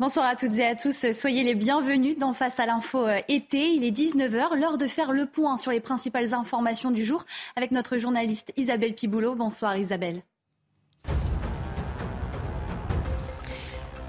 Bonsoir à toutes et à tous. Soyez les bienvenus dans Face à l'info euh, été. Il est 19h, l'heure de faire le point sur les principales informations du jour avec notre journaliste Isabelle Piboulot. Bonsoir Isabelle.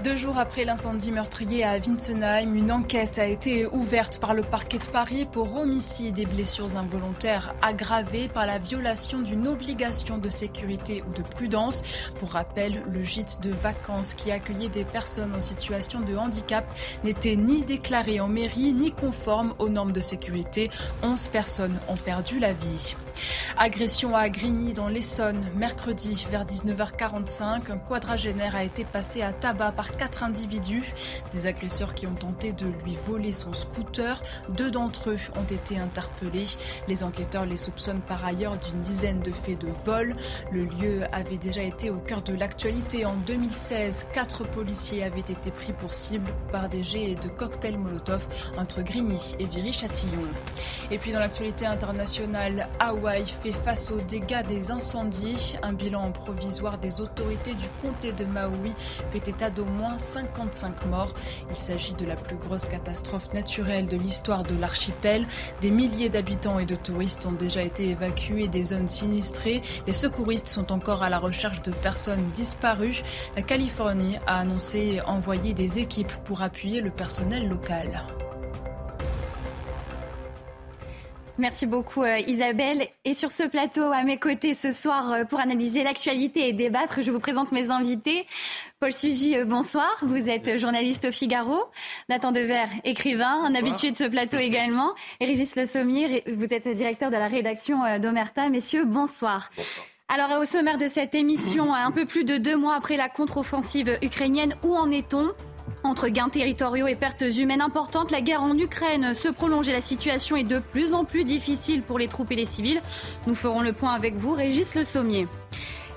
Deux jours après l'incendie meurtrier à Wintzenheim, une enquête a été ouverte par le parquet de Paris pour homicide et blessures involontaires aggravées par la violation d'une obligation de sécurité ou de prudence. Pour rappel, le gîte de vacances qui accueillait des personnes en situation de handicap n'était ni déclaré en mairie ni conforme aux normes de sécurité. Onze personnes ont perdu la vie. Agression à Grigny dans l'Essonne. Mercredi vers 19h45, un quadragénaire a été passé à tabac par quatre individus, des agresseurs qui ont tenté de lui voler son scooter. Deux d'entre eux ont été interpellés. Les enquêteurs les soupçonnent par ailleurs d'une dizaine de faits de vol. Le lieu avait déjà été au cœur de l'actualité en 2016. Quatre policiers avaient été pris pour cible par des jets de cocktails Molotov entre Grigny et Viry-Châtillon. Et puis dans l'actualité internationale, fait face aux dégâts des incendies. Un bilan provisoire des autorités du comté de Maui fait état d'au moins 55 morts. Il s'agit de la plus grosse catastrophe naturelle de l'histoire de l'archipel. Des milliers d'habitants et de touristes ont déjà été évacués des zones sinistrées. Les secouristes sont encore à la recherche de personnes disparues. La Californie a annoncé envoyer des équipes pour appuyer le personnel local. Merci beaucoup euh, Isabelle. Et sur ce plateau, à mes côtés ce soir, euh, pour analyser l'actualité et débattre, je vous présente mes invités. Paul Sugy, euh, bonsoir. Vous êtes journaliste au Figaro. Nathan Dever, écrivain, un habitué de ce plateau également. Et Régis Le Sommier, vous êtes directeur de la rédaction d'Omerta. Messieurs, bonsoir. bonsoir. Alors, au sommaire de cette émission, un peu plus de deux mois après la contre-offensive ukrainienne, où en est-on? Entre gains territoriaux et pertes humaines importantes, la guerre en Ukraine se prolonge et la situation est de plus en plus difficile pour les troupes et les civils. Nous ferons le point avec vous, Régis Le Sommier.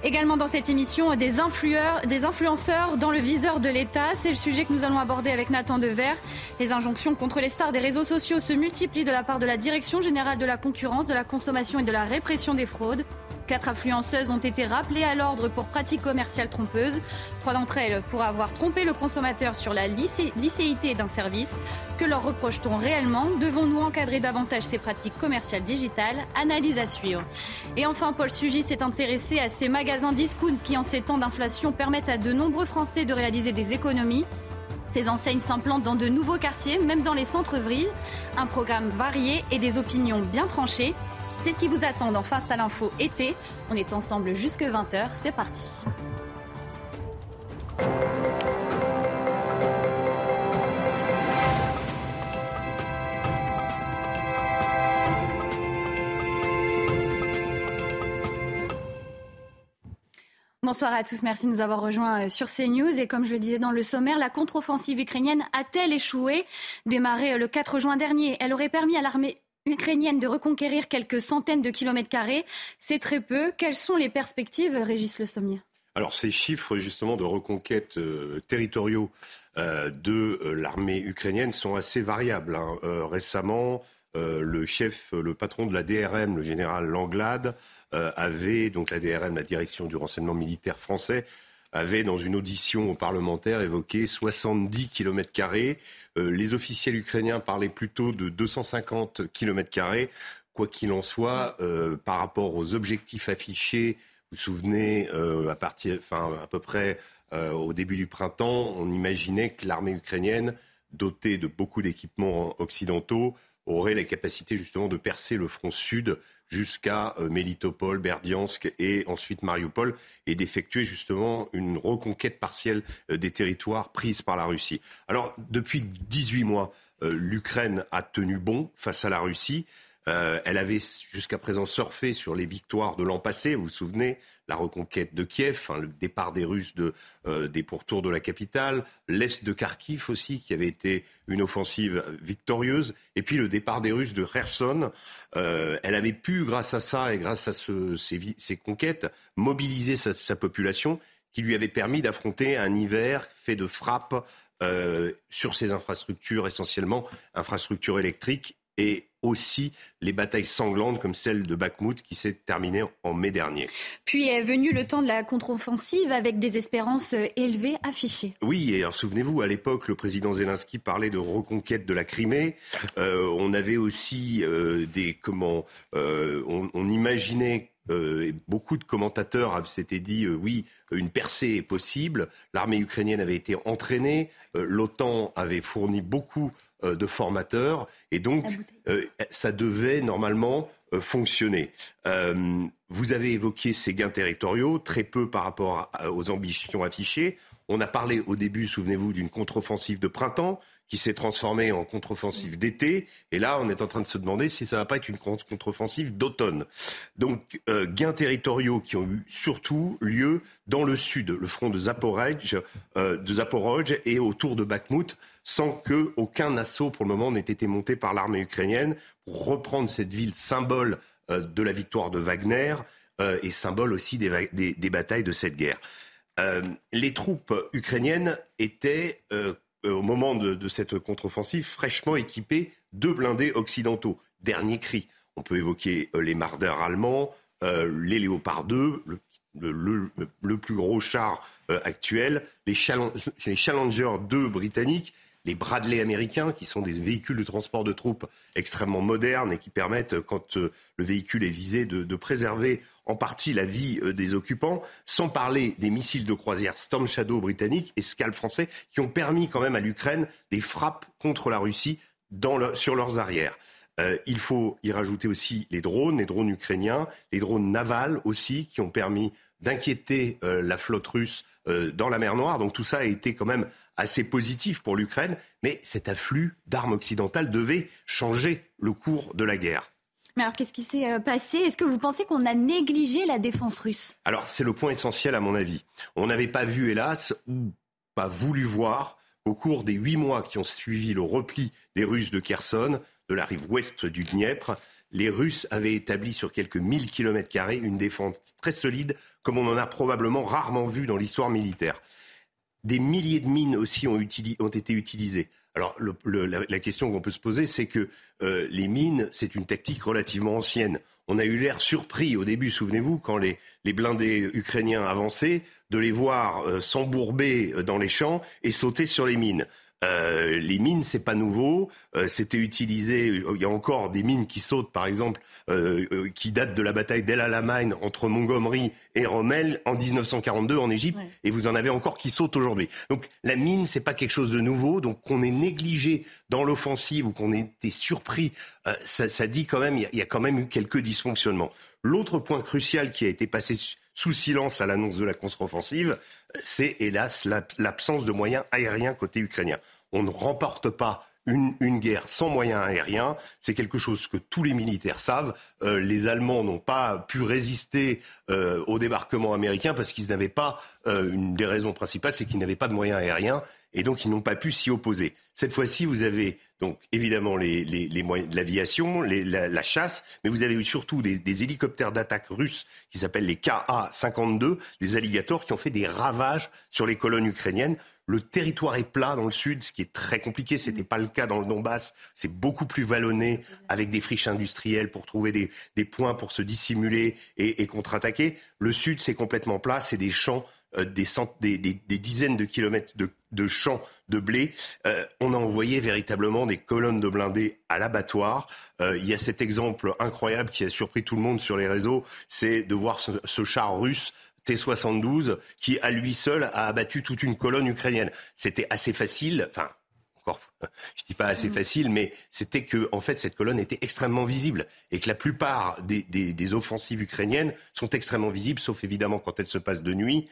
Également dans cette émission, des, influenceurs dans le viseur de l'État. C'est le sujet que nous allons aborder avec Nathan Dever. Les injonctions contre les stars des réseaux sociaux se multiplient de la part de la Direction générale de la concurrence, de la consommation et de la répression des fraudes. Quatre influenceuses ont été rappelées à l'ordre pour pratiques commerciales trompeuses. Trois d'entre elles pour avoir trompé le consommateur sur la licéité d'un service. Que leur reproche-t-on réellement? Devons-nous encadrer davantage ces pratiques commerciales digitales? Analyse à suivre. Et enfin, Paul Sugis s'est intéressé à ces magasins discount qui, en ces temps d'inflation, permettent à de nombreux Français de réaliser des économies. Ces enseignes s'implantent dans de nouveaux quartiers, même dans les centres-villes. Un programme varié et des opinions bien tranchées. C'est ce qui vous attend en Face à l'info été. On est ensemble jusque 20h. C'est parti. Bonsoir à tous, merci de nous avoir rejoints euh, sur CNews. Et comme je le disais dans le sommaire, la contre-offensive ukrainienne a-t-elle échoué? Démarrée euh, le 4 juin dernier, elle aurait permis à l'armée ukrainienne de reconquérir quelques centaines de kilomètres carrés. C'est très peu. Quelles sont les perspectives, Régis Le Sommier alors ces chiffres justement de reconquête euh, territoriaux euh, de euh, l'armée ukrainienne sont assez variables. Hein. récemment, le chef, le patron de la DRM, le général Langlade, avait donc la DRM, la direction du renseignement militaire français, avait, dans une audition parlementaire, évoqué 70 km. Euh, les officiels ukrainiens parlaient plutôt de 250 km. Quoi qu'il en soit, euh, par rapport aux objectifs affichés, vous vous souvenez, euh, à, partir, enfin, à peu près au début du printemps, on imaginait que l'armée ukrainienne, dotée de beaucoup d'équipements occidentaux, aurait la capacité justement de percer le front sud jusqu'à euh, Melitopol, Berdiansk et ensuite Mariupol, et d'effectuer justement une reconquête partielle euh, des territoires pris par la Russie. Alors, depuis 18 mois, euh, l'Ukraine a tenu bon face à la Russie. elle avait jusqu'à présent surfé sur les victoires de l'an passé, vous vous souvenez, la reconquête de Kiev, le départ des Russes euh, des pourtours de la capitale, l'est de Kharkiv aussi, qui avait été une offensive victorieuse, et puis le départ des Russes de Kherson. Euh, elle avait pu, grâce à ça et grâce à ces, conquêtes, mobiliser sa, population, qui lui avait permis d'affronter un hiver fait de frappes euh, sur ses infrastructures, essentiellement infrastructures électriques et aussi les batailles sanglantes comme celle de Bakhmut qui s'est terminée en mai dernier. Puis est venu le temps de la contre-offensive avec des espérances euh, élevées affichées. Oui, et alors souvenez-vous, à l'époque, le président Zelensky parlait de reconquête de la Crimée. Euh, on avait aussi euh, des comment on, on, imaginait beaucoup de commentateurs s'étaient dit oui, une percée est possible. L'armée ukrainienne avait été entraînée, l'OTAN avait fourni beaucoup de formateurs et donc euh, ça devait normalement euh, fonctionner. vous avez évoqué ces gains territoriaux, très peu par rapport aux ambitions affichées. On a parlé au début, souvenez-vous, d'une contre-offensive de printemps qui s'est transformée en contre-offensive d'été. Et là, on est en train de se demander si ça va pas être une contre-offensive d'automne. Donc, gains territoriaux qui ont eu surtout lieu dans le sud, le front de Zaporozhye, de Zaporozhye et autour de Bakhmut, sans que aucun assaut pour le moment n'ait été monté par l'armée ukrainienne pour reprendre cette ville symbole euh, de la victoire de Wagner euh, et symbole aussi des, batailles de cette guerre. Euh, les troupes ukrainiennes étaient, au moment de, cette contre-offensive, fraîchement équipées de blindés occidentaux. Dernier cri. On peut évoquer les Marders allemands, les Léopard 2, le, plus gros char actuel, les, Challenger 2 britanniques les Bradley américains, qui sont des véhicules de transport de troupes extrêmement modernes et qui permettent, quand euh, le véhicule est visé, de, préserver en partie la vie euh, des occupants, sans parler des missiles de croisière Storm Shadow britanniques et Scalp français, qui ont permis quand même à l'Ukraine des frappes contre la Russie sur leurs arrières. Euh, il faut y rajouter aussi les drones, les drones ukrainiens, les drones navals aussi, qui ont permis d'inquiéter la flotte russe dans la mer Noire. Donc tout ça a été quand même assez positif pour l'Ukraine, mais cet afflux d'armes occidentales devait changer le cours de la guerre. Mais alors, qu'est-ce qui s'est euh, passé? Est-ce que vous pensez qu'on a négligé la défense russe? Alors, c'est le point essentiel à mon avis. On n'avait pas vu, hélas, ou pas voulu voir, au cours des huit mois qui ont suivi le repli des Russes de Kherson, de la rive ouest du Dniepr, les Russes avaient établi sur quelques mille kilomètres carrés une défense très solide, comme on en a probablement rarement vu dans l'histoire militaire. Des milliers de mines aussi ont, été utilisées. Alors la, question qu'on peut se poser, c'est que euh, les mines, c'est une tactique relativement ancienne. On a eu l'air surpris au début, souvenez-vous, quand les, blindés ukrainiens avançaient, de les voir euh, s'embourber dans les champs et sauter sur les mines. Euh, les mines, c'est pas nouveau. Euh, c'était utilisé. Il y a encore des mines qui sautent, par exemple, euh, qui datent de la bataille d'El Alamein entre Montgomery et Rommel en 1942 en Égypte. Et vous en avez encore qui sautent aujourd'hui. Donc la mine, c'est pas quelque chose de nouveau. Donc qu'on ait négligé dans l'offensive ou qu'on ait été surpris, ça, ça, dit quand même, il y, a quand même eu quelques dysfonctionnements. L'autre point crucial qui a été passé sous silence à l'annonce de la contre-offensive, c'est hélas l'absence de moyens aériens côté ukrainien. On ne remporte pas une, guerre sans moyens aériens. C'est quelque chose que tous les militaires savent. Euh, les Allemands n'ont pas pu résister euh, au débarquement américain parce qu'ils n'avaient pas, euh, une des raisons principales, c'est qu'ils n'avaient pas de moyens aériens et donc ils n'ont pas pu s'y opposer. Cette fois-ci, vous avez donc évidemment les, moyens l'aviation, la, chasse, mais vous avez eu surtout des, hélicoptères d'attaque russes qui s'appellent les KA-52, des alligators qui ont fait des ravages sur les colonnes ukrainiennes. Le territoire est plat dans le sud, ce qui est très compliqué. Ce n'était pas le cas dans le Donbass. C'est beaucoup plus vallonné avec des friches industrielles pour trouver des, points pour se dissimuler et, contre-attaquer. Le sud, c'est complètement plat. C'est des champs, euh, des, dizaines de kilomètres de champs de blé. Euh, on a envoyé véritablement des colonnes de blindés à l'abattoir. Euh, il y a cet exemple incroyable qui a surpris tout le monde sur les réseaux, c'est de voir ce, char russe T-72 qui, à lui seul, a abattu toute une colonne ukrainienne. C'était assez facile, enfin, encore, je dis pas assez mmh. facile, mais c'était que, en fait, cette colonne était extrêmement visible et que la plupart des, des offensives ukrainiennes sont extrêmement visibles, sauf évidemment quand elles se passent de nuit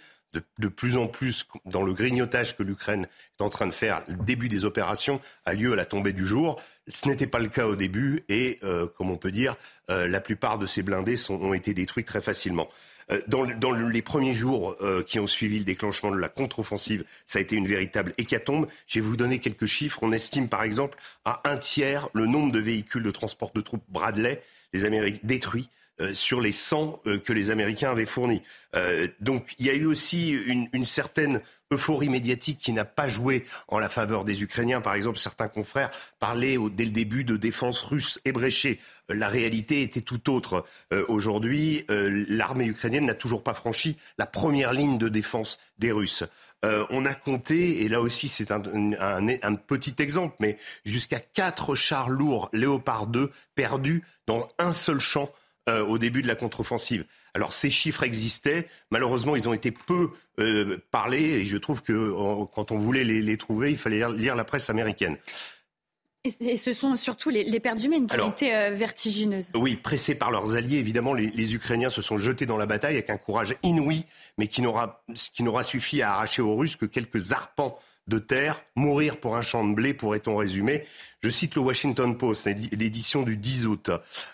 de, plus en plus dans le grignotage que l'Ukraine est en train de faire, le début des opérations a lieu à la tombée du jour. Ce n'était pas le cas au début et, euh, comme on peut dire, euh, la plupart de ces blindés ont été détruits très facilement. Euh, dans, les premiers jours qui ont suivi le déclenchement de la contre-offensive, ça a été une véritable hécatombe. Je vais vous donner quelques chiffres. On estime par exemple à un tiers le nombre de véhicules de transport de troupes Bradley, les Américains détruits euh, sur les 100 euh, que les Américains avaient fournis. Euh, donc il y a eu aussi une, certaine euphorie médiatique qui n'a pas joué en la faveur des Ukrainiens. Par exemple, certains confrères parlaient dès le début de défense russe ébréchée. La réalité était tout autre. Euh, aujourd'hui, euh, l'armée ukrainienne n'a toujours pas franchi la première ligne de défense des Russes. Euh, on a compté, et là aussi c'est un, petit exemple, mais jusqu'à quatre chars lourds Léopard 2 perdus dans un seul champ au début de la contre-offensive. Alors ces chiffres existaient, malheureusement ils ont été peu euh, parlés et je trouve que quand on voulait les, trouver, il fallait lire, la presse américaine. Et, ce sont surtout les, pertes humaines qui ont été euh, vertigineuses. Oui, pressés par leurs alliés, évidemment, les, Ukrainiens se sont jetés dans la bataille avec un courage inouï, mais qui n'aura suffi à arracher aux Russes que quelques arpents de terre, mourir pour un champ de blé, pourrait-on résumer. Je cite le Washington Post, l'édition du 10 août.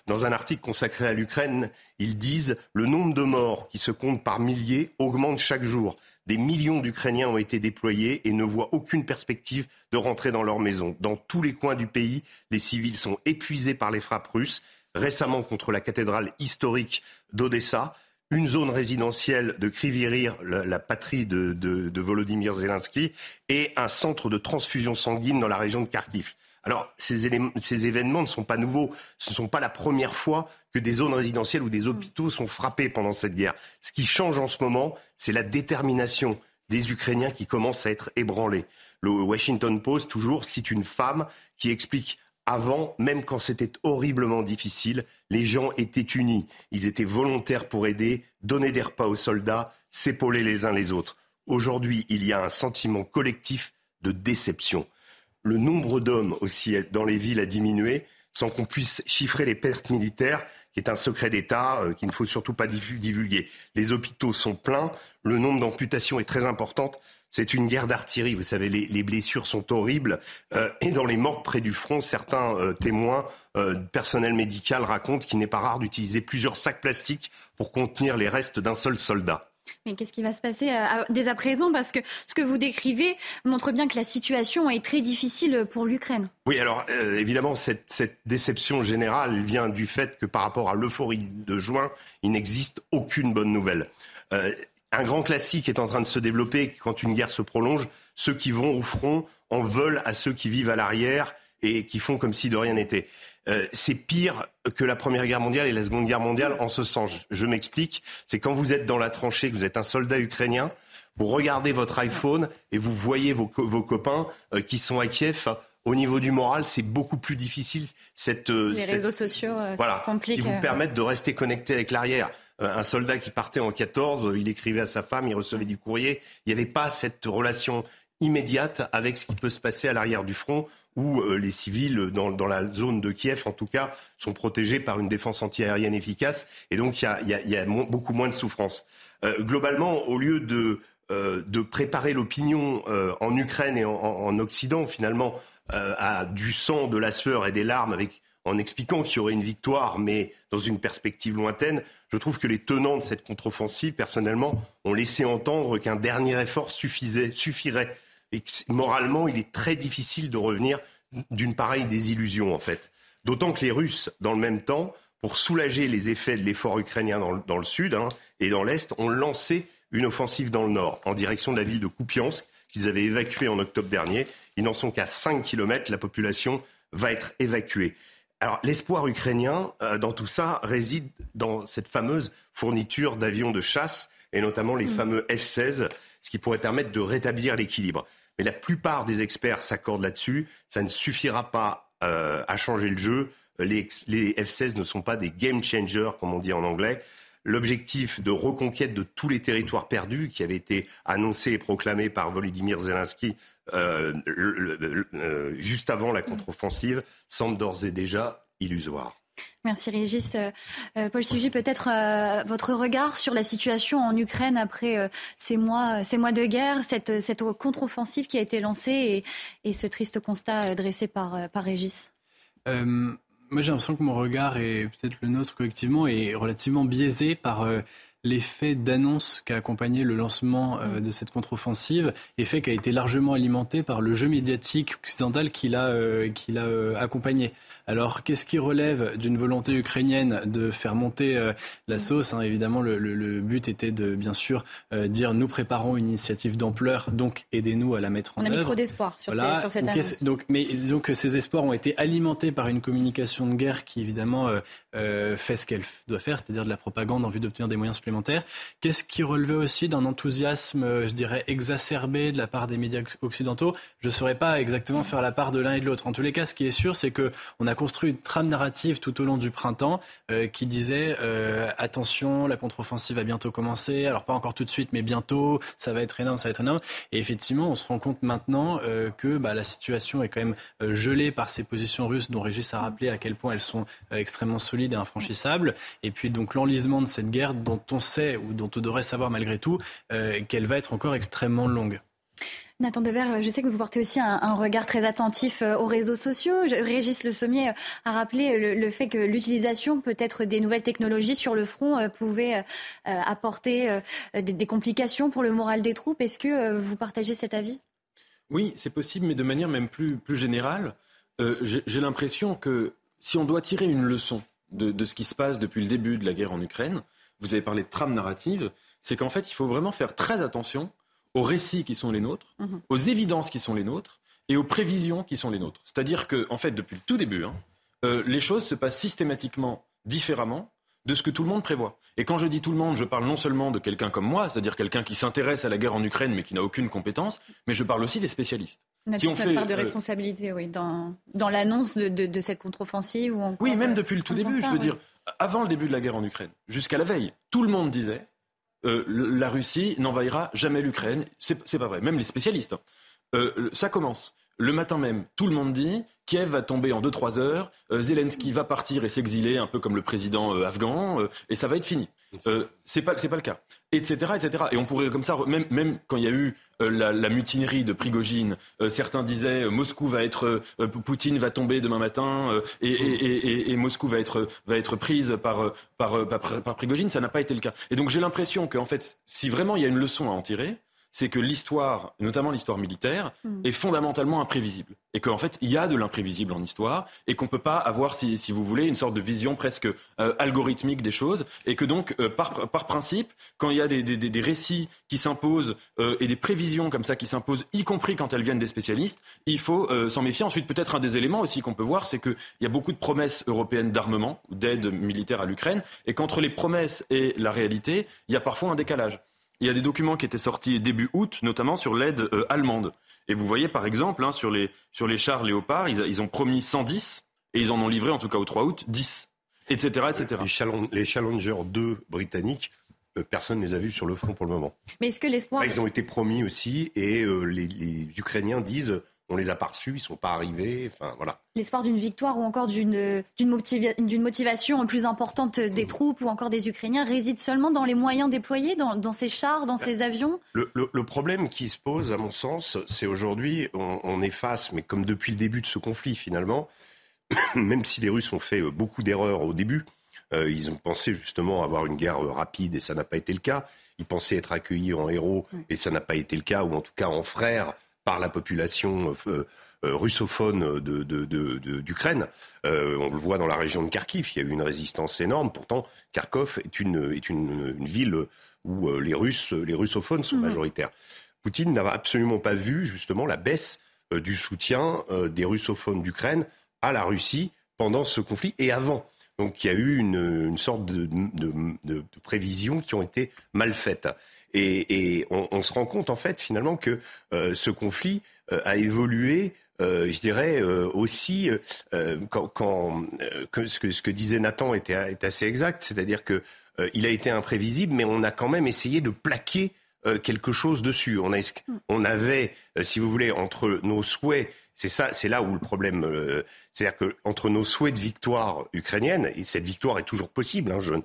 Dans un article consacré à l'Ukraine, ils disent le nombre de morts qui se comptent par milliers augmente chaque jour. Des millions d'Ukrainiens ont été déployés et ne voient aucune perspective de rentrer dans leur maison. Dans tous les coins du pays, les civils sont épuisés par les frappes russes. Récemment contre la cathédrale historique d'Odessa, une zone résidentielle de Krivirir, la, patrie de, de, Volodymyr Zelensky, et un centre de transfusion sanguine dans la région de Kharkiv. Alors, ces, événements ne sont pas nouveaux. Ce ne sont pas la première fois que des zones résidentielles ou des hôpitaux sont frappés pendant cette guerre. Ce qui change en ce moment, c'est la détermination des Ukrainiens qui commence à être ébranlés. Le Washington Post, toujours, cite une femme qui explique avant, même quand c'était horriblement difficile, les gens étaient unis. Ils étaient volontaires pour aider, donner des repas aux soldats, s'épauler les uns les autres. Aujourd'hui, il y a un sentiment collectif de déception. Le nombre d'hommes aussi dans les villes a diminué, sans qu'on puisse chiffrer les pertes militaires, qui est un secret d'État euh, qu'il ne faut surtout pas divulguer. Les hôpitaux sont pleins, le nombre d'amputations est très important. C'est une guerre d'artillerie. Vous savez, les, blessures sont horribles. Euh, et dans les morts près du front, certains euh, témoins, euh, personnel médical racontent qu'il n'est pas rare d'utiliser plusieurs sacs plastiques pour contenir les restes d'un seul soldat. Mais qu'est-ce qui va se passer dès à présent? Parce que ce que vous décrivez montre bien que la situation est très difficile pour l'Ukraine. Oui, alors évidemment, cette, déception générale vient du fait que par rapport à l'euphorie de juin, il n'existe aucune bonne nouvelle un grand classique est en train de se développer quand une guerre se prolonge. Ceux qui vont au front en veulent à ceux qui vivent à l'arrière et qui font comme si de rien n'était. Euh, c'est pire que la Première Guerre mondiale et la Seconde Guerre mondiale en ce sens. Je, m'explique. C'est quand vous êtes dans la tranchée, que vous êtes un soldat ukrainien, vous regardez votre iPhone et vous voyez vos, copains euh, qui sont à Kiev. Au niveau du moral, c'est beaucoup plus difficile. Cette, euh, Les réseaux sociaux, voilà, qui vous permettent de rester connecté avec l'arrière. Euh, un soldat qui partait en 14, il écrivait à sa femme, il recevait du courrier. Il n'y avait pas cette relation immédiate avec ce qui peut se passer à l'arrière du front où euh, les civils, dans, la zone de Kiev en tout cas, sont protégés par une défense antiaérienne efficace. Et donc, il y a, beaucoup moins de souffrance. Euh, globalement, au lieu de, préparer l'opinion en Ukraine et en, Occident, finalement, à du sang, de la sueur et des larmes, en expliquant qu'il y aurait une victoire, mais dans une perspective lointaine, je trouve que les tenants de cette contre-offensive, personnellement, ont laissé entendre qu'un dernier effort suffisait, suffirait. Et moralement, il est très difficile de revenir d'une pareille désillusion, en fait. D'autant que les Russes, dans le même temps, pour soulager les effets de l'effort ukrainien dans le, sud hein, et dans l'est, ont lancé une offensive dans le nord, en direction de la ville de Kupiansk, qu'ils avaient évacuée en octobre dernier. Ils n'en sont qu'à 5 kilomètres, la population va être évacuée. Alors l'espoir ukrainien euh, dans tout ça réside dans cette fameuse fourniture d'avions de chasse et notamment les mm. fameux F-16, ce qui pourrait permettre de rétablir l'équilibre. Mais la plupart des experts s'accordent là-dessus. Ça ne suffira pas euh, à changer le jeu. Les, les F-16 ne sont pas des game changers, comme on dit en anglais. L'objectif de reconquête de tous les territoires perdus, qui avait été annoncé et proclamé par Volodymyr Zelensky euh, euh, juste avant la contre-offensive semble d'ores et déjà illusoire. Merci Régis. Euh, Paul Sugy, peut-être votre regard sur la situation en Ukraine après ces, mois, de guerre, cette, cette contre-offensive qui a été lancée et, ce triste constat dressé par, par Régis Moi j'ai l'impression que mon regard et peut-être le nôtre collectivement est relativement biaisé par l'effet d'annonce qu'a accompagné le lancement euh, mm. de cette contre-offensive, effet qui a été largement alimenté par le jeu médiatique occidental qui l'a euh, euh, accompagné. Alors, qu'est-ce qui relève d'une volonté ukrainienne de faire monter la sauce hein, Évidemment, le, but était de, bien sûr, dire nous préparons une initiative d'ampleur, donc aidez-nous à la mettre en œuvre. On a mis trop d'espoir sur, cette annonce. Donc, mais disons que ces espoirs ont été alimentés par une communication de guerre qui, évidemment, fait ce qu'elle doit faire, c'est-à-dire de la propagande en vue d'obtenir des moyens supplémentaires Qu'est-ce qui relevait aussi d'un enthousiasme, euh, je dirais, exacerbé de la part des médias occidentaux? Je ne saurais pas exactement faire la part de l'un et de l'autre. En tous les cas, ce qui est sûr, c'est qu'on a construit une trame narrative tout au long du printemps euh, qui disait euh, attention, la contre-offensive va bientôt commencer. Alors pas encore tout de suite, mais bientôt, ça va être énorme, ça va être énorme. Et effectivement, on se rend compte maintenant que bah, la situation est quand même gelée par ces positions russes dont Régis a rappelé à quel point elles sont extrêmement solides et infranchissables. Et puis donc l'enlisement de cette guerre dont on sait ou dont on devrait savoir malgré tout euh, qu'elle va être encore extrêmement longue. Nathan Dever, je sais que vous portez aussi un, regard très attentif euh, aux réseaux sociaux. Régis Le Sommier a rappelé le, fait que l'utilisation peut-être des nouvelles technologies sur le front euh, pouvait apporter des, complications pour le moral des troupes. Est-ce que vous partagez cet avis? Oui, c'est possible, mais de manière même plus, plus générale. J'ai l'impression que si on doit tirer une leçon de, de, ce qui se passe depuis le début de la guerre en Ukraine, vous avez parlé de trame narrative, c'est qu'en fait, il faut vraiment faire très attention aux récits qui sont les nôtres, mhm. aux évidences qui sont les nôtres et aux prévisions qui sont les nôtres. C'est-à-dire que, en fait, depuis le tout début, hein, euh, les choses se passent systématiquement différemment de ce que tout le monde prévoit. Et quand je dis tout le monde, je parle non seulement de quelqu'un comme moi, c'est-à-dire quelqu'un qui s'intéresse à la guerre en Ukraine mais qui n'a aucune compétence, mais je parle aussi des spécialistes. Si on fait, part de euh, responsabilité, oui, dans, dans l'annonce de, de, cette contre-offensive ou Oui, même depuis le tout début, je veux dire, avant le début de la guerre en Ukraine, jusqu'à la veille, tout le monde disait euh, la Russie n'envahira jamais l'Ukraine. C'est pas vrai, même les spécialistes. Hein. Euh, ça commence. Le matin même, tout le monde dit Kiev va tomber en 2-3 heures, euh, Zelensky va partir et s'exiler, un peu comme le président afghan, et ça va être fini. Euh, c'est pas c'est pas le cas, etc., etc. Et on pourrait comme ça, même même quand il y a eu la, mutinerie de Prigogine, certains disaient Moscou va être, Poutine va tomber demain matin et, et, Moscou va être va être prise par par, par, par Prigogine. Ça n'a pas été le cas. Et donc j'ai l'impression qu'en fait, si vraiment il y a une leçon à en tirer, c'est que l'histoire, notamment l'histoire militaire, hmm. est fondamentalement imprévisible. Et qu'en fait, il y a de l'imprévisible en histoire, et qu'on ne peut pas avoir, si, vous voulez, une sorte de vision presque euh, algorithmique des choses, et que donc, euh, par, principe, quand il y a des, récits qui s'imposent, euh, et des prévisions comme ça qui s'imposent, y compris quand elles viennent des spécialistes, il faut s'en méfier. Ensuite, peut-être un des éléments aussi qu'on peut voir, c'est qu'il y a beaucoup de promesses européennes d'armement, d'aide militaire à l'Ukraine, et qu'entre les promesses et la réalité, il y a parfois un décalage. Il y a des documents qui étaient sortis début août, notamment sur l'aide euh, allemande. Et vous voyez, par exemple, hein, sur, les, sur les chars Léopard, ils, ont promis 110 et ils en ont livré, en tout cas au 3 août, 10, etc. etc. Les, Challenger 2 britanniques, euh, personne ne les a vus sur le front pour le moment. Mais est-ce que l'espoir... Ils ont été promis aussi et euh, les, les Ukrainiens disent on les a pas reçus, ils sont pas arrivés. Enfin, voilà. L'espoir d'une victoire ou encore d'une motivation plus importante des troupes ou encore des Ukrainiens réside seulement dans les moyens déployés, dans, ces chars, dans ces avions? le, problème qui se pose, à mon sens, c'est aujourd'hui, on, est face, mais comme depuis le début de ce conflit finalement, même si les Russes ont fait beaucoup d'erreurs au début, euh, ils ont pensé justement avoir une guerre rapide et ça n'a pas été le cas. Ils pensaient être accueillis en héros et ça n'a pas été le cas, ou en tout cas en frères par la population euh, euh, russophone d'Ukraine. Euh, on le voit dans la région de Kharkiv, il y a eu une résistance énorme. Pourtant, Kharkov est une, est une, ville où les Russes, les russophones sont mhm. majoritaires. Poutine n'a absolument pas vu justement la baisse du soutien des russophones d'Ukraine à la Russie pendant ce conflit et avant. Donc il y a eu une, sorte de, de, prévisions qui ont été mal faites. Et, on, se rend compte en fait finalement que euh, ce conflit euh, a évolué. Euh, je dirais aussi quand, ce, que, disait Nathan était, est assez exact, c'est-à-dire que il a été imprévisible, mais on a quand même essayé de plaquer quelque chose dessus. On, a, on avait, si vous voulez, entre nos souhaits c'est ça, c'est là où le problème, c'est-à-dire que entre nos souhaits de victoire ukrainienne, et cette victoire est toujours possible, hein, je,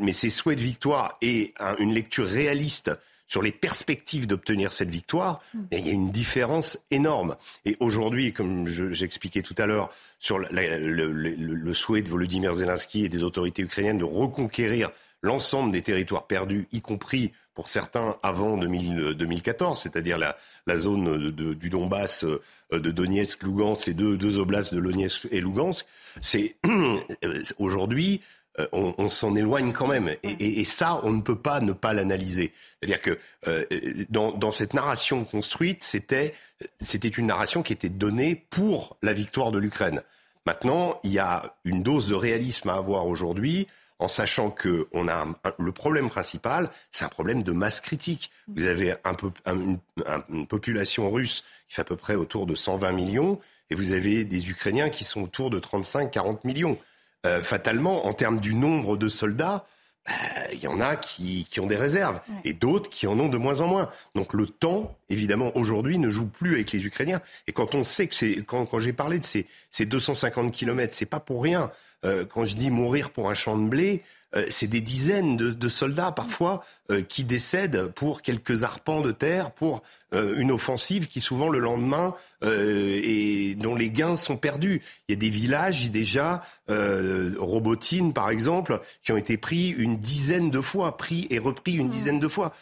mais ces souhaits de victoire et une lecture réaliste sur les perspectives d'obtenir cette victoire, hmm. il y a une différence énorme. Et aujourd'hui, comme j'expliquais tout à l'heure, sur le, souhait de Volodymyr Zelensky et des autorités ukrainiennes de reconquérir l'ensemble des territoires perdus, y compris pour certains avant 2014, c'est-à-dire la, la, zone du Donbass, de Donetsk, Lugansk, les deux, deux oblasts de Donetsk et Lugansk, c'est aujourd'hui euh, on, s'en éloigne quand même. Et, ça, on ne peut pas ne pas l'analyser. C'est-à-dire que euh, dans, cette narration construite, c'était c'était une narration qui était donnée pour la victoire de l'Ukraine. Maintenant, il y a une dose de réalisme à avoir aujourd'hui en sachant que on a le problème principal, c'est un problème de masse critique. Vous avez un peu, une population russe qui fait à peu près autour de 120 millions, et vous avez des Ukrainiens qui sont autour de 35-40 millions. Euh, fatalement, en termes du nombre de soldats, bah, il y en a qui, qui ont des réserves et d'autres qui en ont de moins en moins. Donc le temps, évidemment, aujourd'hui, ne joue plus avec les Ukrainiens. Et quand on sait que c'est, quand, quand j'ai parlé de ces, ces 250 kilomètres, c'est pas pour rien. Euh, quand je dis mourir pour un champ de blé, euh, c'est des dizaines de, soldats parfois euh, qui décèdent pour quelques arpents de terre, pour euh, une offensive qui souvent le lendemain et dont les gains sont perdus. Il y a des villages déjà, Robotine par exemple, qui ont été pris une dizaine de fois, pris et repris une dizaine de fois.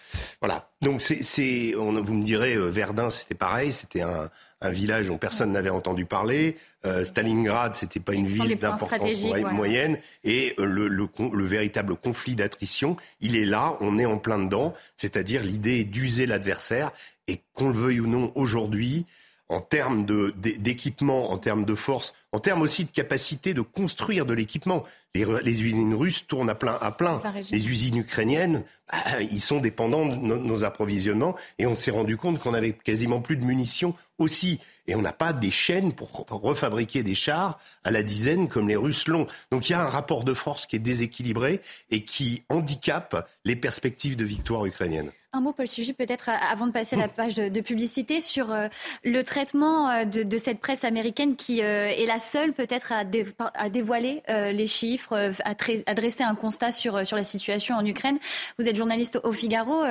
Voilà. Donc c'est, vous me direz, Verdun c'était pareil, c'était un, un village dont personne n'avait entendu parler. Euh, Stalingrad, c'était pas une ville d'importance moyenne. Et euh, le, le, véritable conflit d'attrition, il est là, on est en plein dedans. C'est-à-dire l'idée d'user l'adversaire. Et qu'on le veuille ou non aujourd'hui, en termes d'équipement, en termes de force, en termes aussi de capacité de construire de l'équipement. Les, usines russes tournent à plein. À plein. Les usines ukrainiennes, bah, ils sont dépendants de nos approvisionnements. Et on s'est rendu compte qu'on avait quasiment plus de munitions aussi. Et on n'a pas des chaînes pour refabriquer des chars à la dizaine comme les Russes l'ont. Donc il y a un rapport de force qui est déséquilibré et qui handicape les perspectives de victoire ukrainienne. Un mot, Paul Sugy, peut-être avant de passer à la page de, publicité, sur euh, le traitement euh, de, cette presse américaine qui euh, est la seule peut-être à, à, dévoiler les chiffres, à, dresser un constat sur, sur la situation en Ukraine. Vous êtes journaliste au Figaro.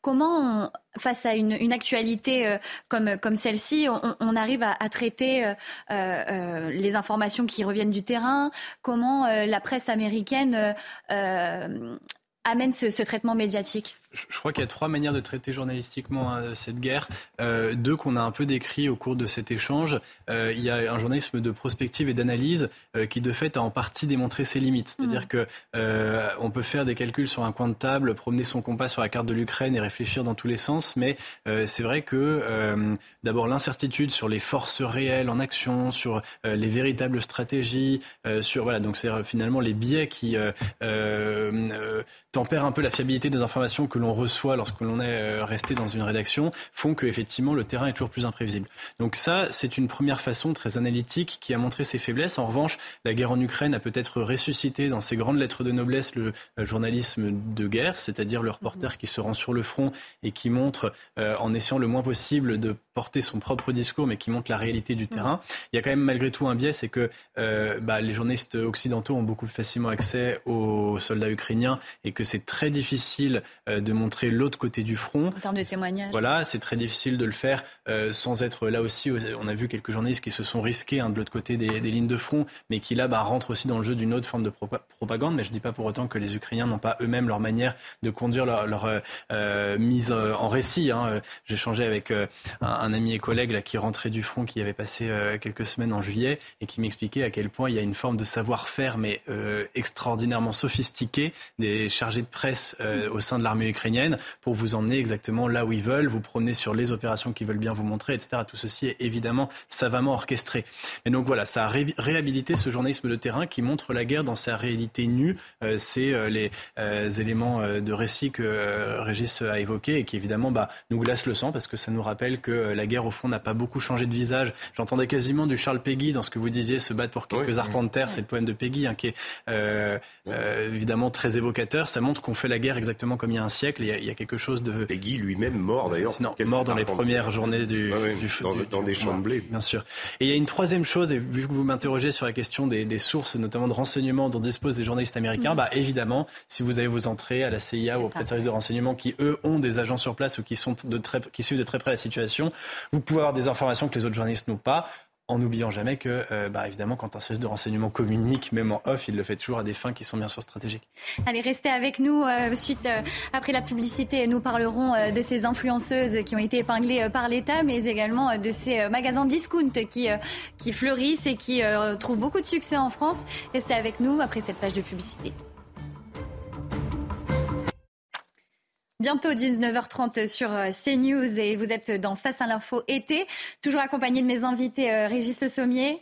comment, face à une, actualité comme, comme celle-ci, on, arrive à, traiter les informations qui reviennent du terrain Comment la presse américaine amène ce traitement médiatique? Je crois qu'il y a trois manières de traiter journalistiquement hein, cette guerre. Euh, deux qu'on a un peu décrit au cours de cet échange. Euh, il y a un journalisme de prospective et d'analyse euh, qui, de fait, a en partie démontré ses limites. C'est-à-dire mmh. que on peut faire des calculs sur un coin de table, promener son compas sur la carte de l'Ukraine et réfléchir dans tous les sens. Mais c'est vrai que, d'abord, l'incertitude sur les forces réelles en action, sur les véritables stratégies, sur voilà, donc c'est finalement les biais qui tempèrent un peu la fiabilité des informations que l'on reçoit lorsque l'on est euh, resté dans une rédaction font que effectivement le terrain est toujours plus imprévisible. Donc ça, c'est une première façon très analytique qui a montré ses faiblesses. En revanche, la guerre en Ukraine a peut-être ressuscité dans ses grandes lettres de noblesse le euh, journalisme de guerre, c'est-à-dire le reporter qui se rend sur le front et qui montre, euh, en essayant le moins possible de porter son propre discours, mais qui montre la réalité du terrain. Il y a quand même malgré tout un biais, c'est que bah, les journalistes occidentaux ont beaucoup plus facilement accès aux soldats ukrainiens et que c'est très difficile de montrer l'autre côté du front. En termes de témoignages. Voilà, c'est très difficile de le faire euh, sans être là aussi. On a vu quelques journalistes qui se sont risqués hein, de l'autre côté des, lignes de front, mais qui là bah, rentrent aussi dans le jeu d'une autre forme de propagande. Mais je ne dis pas pour autant que les Ukrainiens n'ont pas eux-mêmes leur manière de conduire leur, euh, euh, mise en récit. Hein. J'ai échangé avec un, ami et collègue là, qui rentrait du front, qui avait passé quelques semaines en juillet, et qui m'expliquait à quel point il y a une forme de savoir-faire, mais extraordinairement sophistiqué des chargés de presse au sein de l'armée ukrainienne pour vous emmener exactement là où ils veulent, vous promener sur les opérations qu'ils veulent bien vous montrer, etc. Tout ceci est évidemment savamment orchestré. Mais donc voilà, ça a réhabilité ce journalisme de terrain qui montre la guerre dans sa réalité nue. Euh, c'est euh, les euh, éléments de récit que Régis a évoqués et qui évidemment bah, nous glacent le sang parce que ça nous rappelle que la guerre au fond n'a pas beaucoup changé de visage. J'entendais quasiment du Charles Peggy dans ce que vous disiez, se battre pour quelques arpents de terre. C'est le poème de Peggy hein, qui est évidemment très évocateur. Ça montre qu'on fait la guerre exactement comme il y a un siècle il y a, quelque chose de. Peggy lui-même mort d'ailleurs. mort dans les premières journées du. dans, des champs de blé. Bien sûr. Et il y a une troisième chose, et vu que vous m'interrogez sur la question des, sources, notamment de renseignements dont disposent les journalistes américains, mm. bah évidemment, si vous avez vos entrées à la CIA ou auprès de services de renseignement qui eux ont des agents sur place ou qui sont de très, qui suivent de très près la situation, vous pouvez avoir des informations que les autres journalistes n'ont pas en n'oubliant jamais que, euh, bah, évidemment, quand un service de renseignement communique, même en off, il le fait toujours à des fins qui sont bien sûr stratégiques. Allez, restez avec nous. Euh, suite, euh, après la publicité, nous parlerons de ces influenceuses qui ont été épinglées par l'État, mais également de ces magasins discount qui, qui fleurissent et qui trouvent beaucoup de succès en France. Restez avec nous après cette page de publicité. Bientôt 19h30 sur euh, CNews et vous êtes dans Face à l'info été, toujours accompagné de mes invités euh, Régis Le Sommier,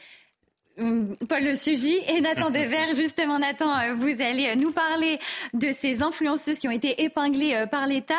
hum, Paul Le Sugy et Nathan Dever. Justement, Nathan, euh, vous allez nous parler de ces influenceuses qui ont été épinglées par l'État.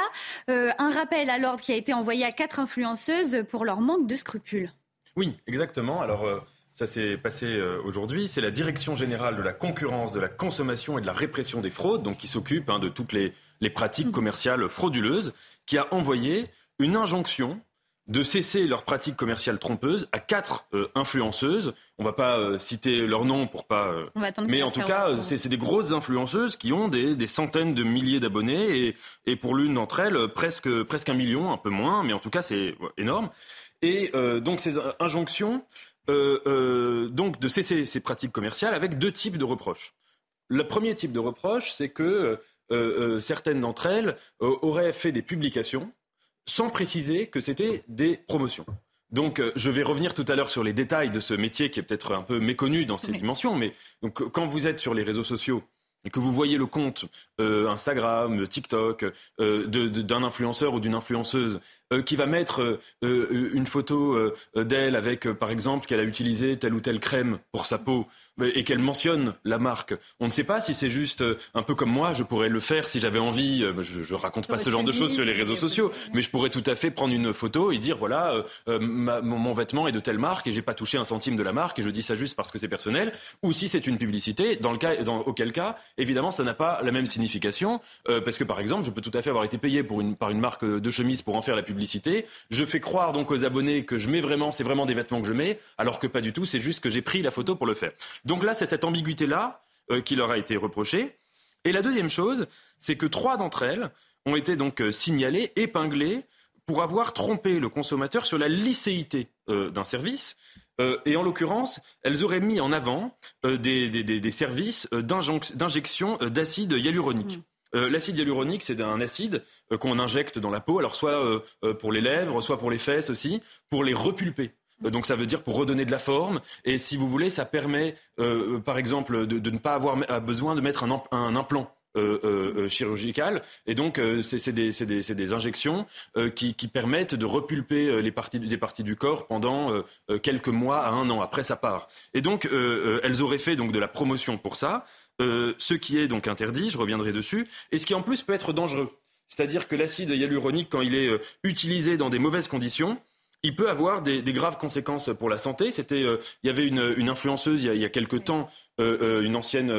un rappel à l'ordre qui a été envoyé à quatre influenceuses pour leur manque de scrupules. Oui, exactement. Alors. Ça s'est passé aujourd'hui. C'est la Direction générale de la concurrence, de la consommation et de la répression des fraudes, donc qui s'occupe hein, de toutes les, les pratiques commerciales frauduleuses, qui a envoyé une injonction de cesser leurs pratiques commerciales trompeuses à quatre euh, influenceuses. On va pas euh, citer leurs noms pour pas. Euh, mais en tout cas, c'est des grosses influenceuses qui ont des, centaines de milliers d'abonnés et, pour l'une d'entre elles, presque, presque un million, un peu moins, mais en tout cas, c'est énorme. Et donc ces injonctions, donc de cesser ces pratiques commerciales avec deux types de reproches. Le premier type de reproche, c'est que certaines d'entre elles euh, auraient fait des publications sans préciser que c'était des promotions. Donc, je vais revenir tout à l'heure sur les détails de ce métier qui est peut-être un peu méconnu dans ces dimensions. Mais donc, quand vous êtes sur les réseaux sociaux et que vous voyez le compte Instagram, TikTok d'un influenceur ou d'une influenceuse qui va mettre une photo d'elle avec, par exemple, qu'elle a utilisé telle ou telle crème pour sa peau, et qu'elle mentionne la marque. On ne sait pas si c'est juste euh, un peu comme moi, je pourrais le faire si j'avais envie. Euh, je, je raconte pas ce genre de choses sur les réseaux sociaux, mais je pourrais tout à fait prendre une photo et dire voilà, euh, mon, vêtement est de telle marque et j'ai pas touché un centime de la marque et je dis ça juste parce que c'est personnel. Ou si c'est une publicité, dans le cas, dans auquel cas, évidemment, ça n'a pas la même signification parce que par exemple, je peux tout à fait avoir été payé pour une, par une marque de chemise pour en faire la publicité. Je fais croire donc aux abonnés que je mets vraiment, c'est vraiment des vêtements que je mets, alors que pas du tout. C'est juste que j'ai pris la photo pour le faire. Donc là, c'est cette ambiguïté-là euh, qui leur a été reprochée. Et la deuxième chose, c'est que trois d'entre elles ont été donc euh, signalées, épinglées, pour avoir trompé le consommateur sur la licéité euh, d'un service. et en l'occurrence, elles auraient mis en avant des, services d'injection d'acide hyaluronique. Mmh. L'acide hyaluronique, c'est un acide qu'on injecte dans la peau, alors soit pour les lèvres, soit pour les fesses aussi, pour les repulper. Euh, donc ça veut dire pour redonner de la forme. Et si vous voulez, ça permet, euh, par exemple, de, ne pas avoir besoin de mettre un, implant. Euh, chirurgical et donc c'est des, injections qui, permettent de repulper les parties, parties du corps pendant quelques mois à un an après ça part et donc elles auraient fait donc de la promotion pour ça ce qui est donc interdit je reviendrai dessus et ce qui en plus peut être dangereux c'est-à-dire que l'acide hyaluronique quand il est utilisé dans des mauvaises conditions il peut avoir des, graves conséquences pour la santé. C'était, euh, il y avait une, influenceuse il y, a, il quelque temps, euh, euh, une ancienne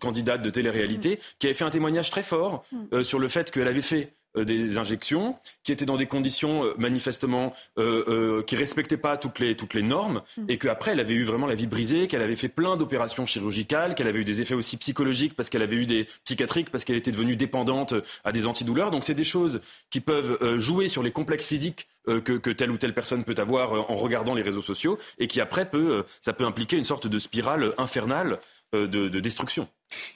candidate de télé-réalité, qui avait fait un témoignage très fort mm. sur le fait qu'elle avait fait des injections qui étaient dans des conditions manifestement euh, qui respectaient pas toutes les toutes les normes mm. et qu'après elle avait eu vraiment la vie brisée, qu'elle avait fait plein d'opérations chirurgicales, qu'elle avait eu des effets aussi psychologiques parce qu'elle avait eu des psychiatriques parce qu'elle était devenue dépendante à des antidouleurs. Donc c'est des choses qui peuvent jouer sur les complexes physiques euh, que, telle ou telle personne peut avoir euh, en regardant les réseaux sociaux et qui après peut, euh, ça peut impliquer une sorte de spirale infernale de, destruction.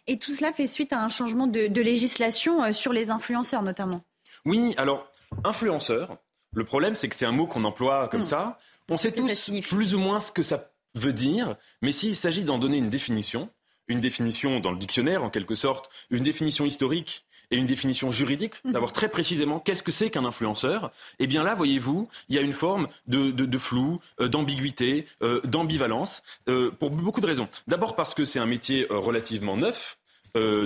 Et tout cela fait suite à un changement de, législation sur les influenceurs notamment. Oui, alors influenceur, le problème c'est que c'est un mot qu'on emploie comme hmm. ça. On sait tous plus ou moins ce que ça veut dire, mais s'il s'agit d'en donner une définition, une définition dans le dictionnaire en quelque sorte, une définition historique et une définition juridique, mhm. savoir très précisément qu'est-ce que c'est qu'un influenceur, eh bien là, voyez-vous, il y a une forme de, flou, euh, d'ambiguïté, euh, d'ambivalence, euh, pour beaucoup de raisons. D'abord parce que c'est un métier relativement neuf.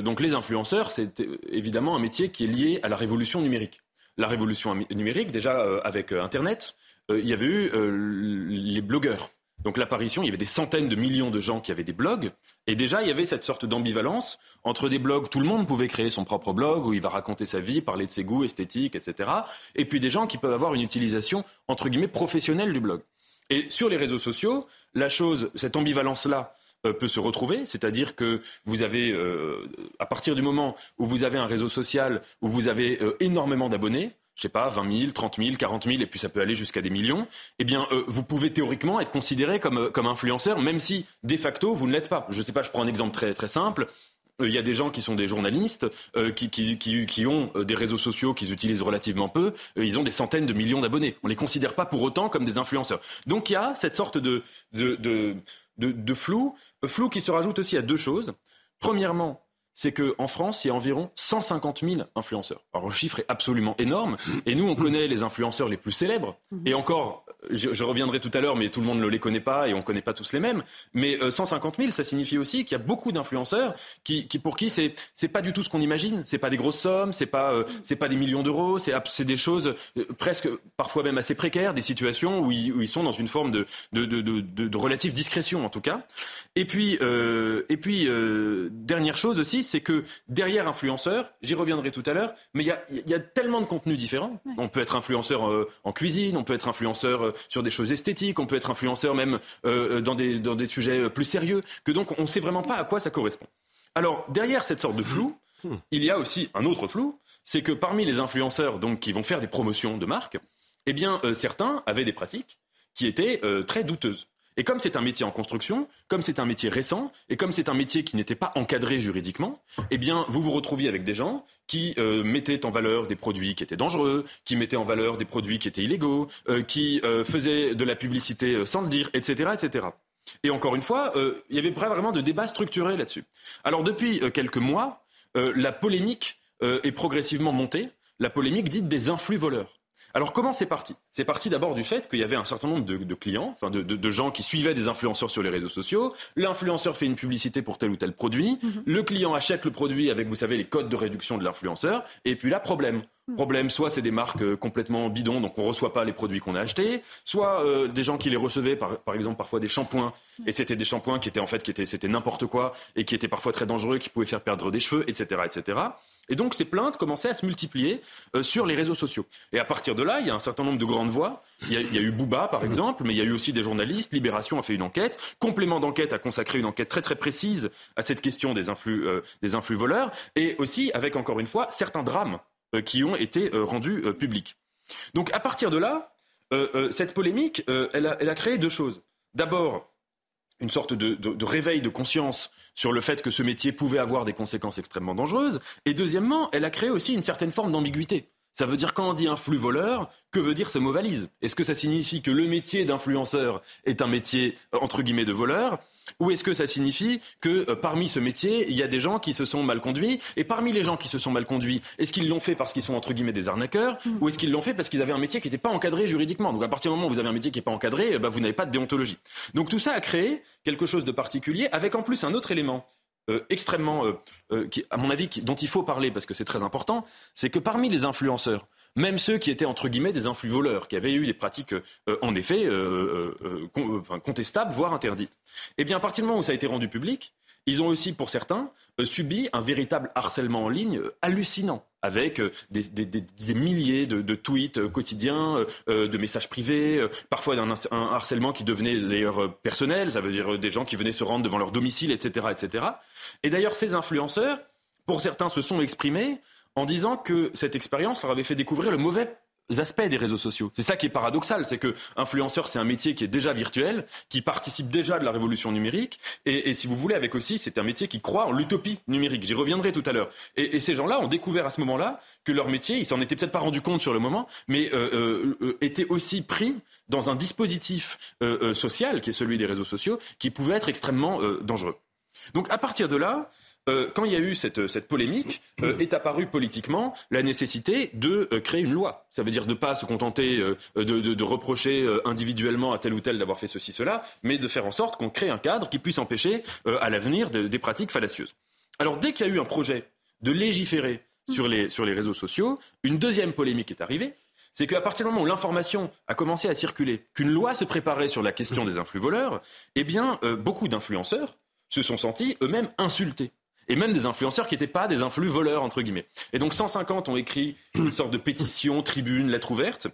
Donc les influenceurs, c'est évidemment un métier qui est lié à la révolution numérique. La révolution numérique, déjà avec Internet, il y avait eu les blogueurs. Donc l'apparition, il y avait des centaines de millions de gens qui avaient des blogs, et déjà il y avait cette sorte d'ambivalence entre des blogs, tout le monde pouvait créer son propre blog où il va raconter sa vie, parler de ses goûts esthétiques, etc. Et puis des gens qui peuvent avoir une utilisation entre guillemets professionnelle du blog. Et sur les réseaux sociaux, la chose, cette ambivalence-là, euh, peut se retrouver, c'est-à-dire que vous avez, euh, à partir du moment où vous avez un réseau social où vous avez euh, énormément d'abonnés, je sais pas, 20 000, 30 000, 40 000, et puis ça peut aller jusqu'à des millions, eh bien, euh, vous pouvez théoriquement être considéré comme, euh, comme influenceur, même si, de facto, vous ne l'êtes pas. Je sais pas, je prends un exemple très, très simple. Euh, il y a des gens qui sont des journalistes, qui, qui, qui, qui, ont des réseaux sociaux qu'ils utilisent relativement peu. ils ont des centaines de millions d'abonnés. On ne les considère pas pour autant comme des influenceurs. Donc il y a cette sorte de, de, de, de, flou, flou qui se rajoute aussi à deux choses. Premièrement, c'est qu'en France, il y a environ 150 000 influenceurs. Alors le chiffre est absolument énorme. Et nous, on connaît les influenceurs les plus célèbres. Et encore, je, reviendrai tout à l'heure, mais tout le monde ne les connaît pas et on ne connaît pas tous les mêmes. Mais 150 euh, 000, ça signifie aussi qu'il y a beaucoup d'influenceurs qui, pour qui c'est c'est pas du tout ce qu'on imagine. C'est pas des grosses sommes, c'est pas euh, c'est pas des millions d'euros, c'est c'est des choses euh, presque parfois même assez précaires, des situations où ils, où ils sont dans une forme de de, de, de, de relative discrétion en tout cas. Et puis et puis dernière chose aussi, c'est que derrière influenceur, j'y reviendrai tout à l'heure, mais il y a, y a tellement de contenus différents. On peut être influenceur en cuisine, on peut être influenceur sur des choses esthétiques, on peut être influenceur même euh, dans, des, dans des sujets plus sérieux, que donc on ne sait vraiment pas à quoi ça correspond. Alors, derrière cette sorte de flou, il y a aussi un autre flou, c'est que parmi les influenceurs donc, qui vont faire des promotions de marques, eh bien, euh, certains avaient des pratiques qui étaient euh, très douteuses. Et comme c'est un métier en construction, comme c'est un métier récent, et comme c'est un métier qui n'était pas encadré juridiquement, eh bien, vous vous retrouviez avec des gens qui euh, mettaient en valeur des produits qui étaient dangereux, qui mettaient en valeur des produits qui étaient illégaux, euh, qui euh, faisaient de la publicité sans le dire, etc., etc. Et encore une fois, il y avait vraiment de débats structurés là-dessus. Alors depuis quelques mois, la polémique est progressivement montée, la polémique dite des influx voleurs. Alors comment c'est parti? C'est parti d'abord du fait qu'il y avait un certain nombre de, clients, enfin de, gens qui suivaient des influenceurs sur les réseaux sociaux. L'influenceur fait une publicité pour tel ou tel produit. Mhm. Le client achète le produit avec, vous savez, les codes de réduction de l'influenceur. Et puis là, problème. Mhm. Problème, soit c'est des marques euh, complètement bidons, donc on ne reçoit pas les produits qu'on a achetés, soit euh, des gens qui les recevaient, par, exemple parfois des shampoings, et c'était des shampoings qui étaient en fait qui étaient c'était n'importe quoi et qui étaient parfois très dangereux, qui pouvaient faire perdre des cheveux, etc., etc. Et donc ces plaintes commençaient à se multiplier euh, sur les réseaux sociaux. Et à partir de là, il y a un certain nombre de grandes voix. Il y a, eu Bouba, par exemple, mais il y a eu aussi des journalistes. Libération a fait une enquête. Complément d'enquête a consacré une enquête très très précise à cette question des influx, euh, des influx voleurs. Et aussi avec, encore une fois, certains drames qui ont été rendus publics. Donc à partir de là, cette polémique, elle a, elle a créé deux choses. D'abord, une sorte de, réveil de conscience sur le fait que ce métier pouvait avoir des conséquences extrêmement dangereuses. Et deuxièmement, elle a créé aussi une certaine forme d'ambiguïté. Ça veut dire quand on dit un flux voleur, que veut dire ce mot valise? Est-ce que ça signifie que le métier d'influenceur est un métier entre guillemets de voleur? Ou est-ce que ça signifie que euh, parmi ce métier, il y a des gens qui se sont mal conduits? Et parmi les gens qui se sont mal conduits, est-ce qu'ils l'ont fait parce qu'ils sont entre guillemets des arnaqueurs? Mm. Ou est-ce qu'ils l'ont fait parce qu'ils avaient un métier qui n'était pas encadré juridiquement? Donc à partir du moment où vous avez un métier qui n'est pas encadré, bah, vous n'avez pas de déontologie. Donc tout ça a créé quelque chose de particulier, avec en plus un autre élément euh, extrêmement, euh, qui, à mon avis, dont il faut parler parce que c'est très important, c'est que parmi les influenceurs, même ceux qui étaient entre guillemets des influx voleurs, qui avaient eu des pratiques euh, en effet euh, euh, contestables, voire interdites. Eh bien, à partir du moment où ça a été rendu public, ils ont aussi, pour certains, subi un véritable harcèlement en ligne hallucinant, avec des, milliers de, tweets quotidiens, de messages privés, parfois un, harcèlement qui devenait d'ailleurs personnel, ça veut dire des gens qui venaient se rendre devant leur domicile, etc. etc. Et d'ailleurs, ces influenceurs, pour certains, se sont exprimés en disant que cette expérience leur avait fait découvrir le mauvais aspect des réseaux sociaux. C'est ça qui est paradoxal, c'est que influenceur, c'est un métier qui est déjà virtuel, qui participe déjà de la révolution numérique, et, si vous voulez, avec aussi, c'est un métier qui croit en l'utopie numérique. J'y reviendrai tout à l'heure. Et, ces gens-là ont découvert à ce moment-là que leur métier, ils s'en étaient peut-être pas rendu compte sur le moment, mais euh, euh, euh, était aussi pris dans un dispositif social, qui est celui des réseaux sociaux, qui pouvait être extrêmement dangereux. Donc à partir de là, euh, quand il y a eu cette, polémique, euh, est apparue politiquement la nécessité de euh, créer une loi. Ça veut dire de ne pas se contenter de, reprocher individuellement à tel ou tel d'avoir fait ceci, cela, mais de faire en sorte qu'on crée un cadre qui puisse empêcher à l'avenir des pratiques fallacieuses. Alors dès qu'il y a eu un projet de légiférer sur les, sur les réseaux sociaux, une deuxième polémique est arrivée, c'est qu'à partir du moment où l'information a commencé à circuler, qu'une loi se préparait sur la question des influx voleurs, eh bien, beaucoup d'influenceurs se sont sentis eux-mêmes insultés et même des influenceurs qui n'étaient pas des influx voleurs, entre guillemets. Et donc 150 ont écrit une sorte de pétition, tribune, lettre ouverte.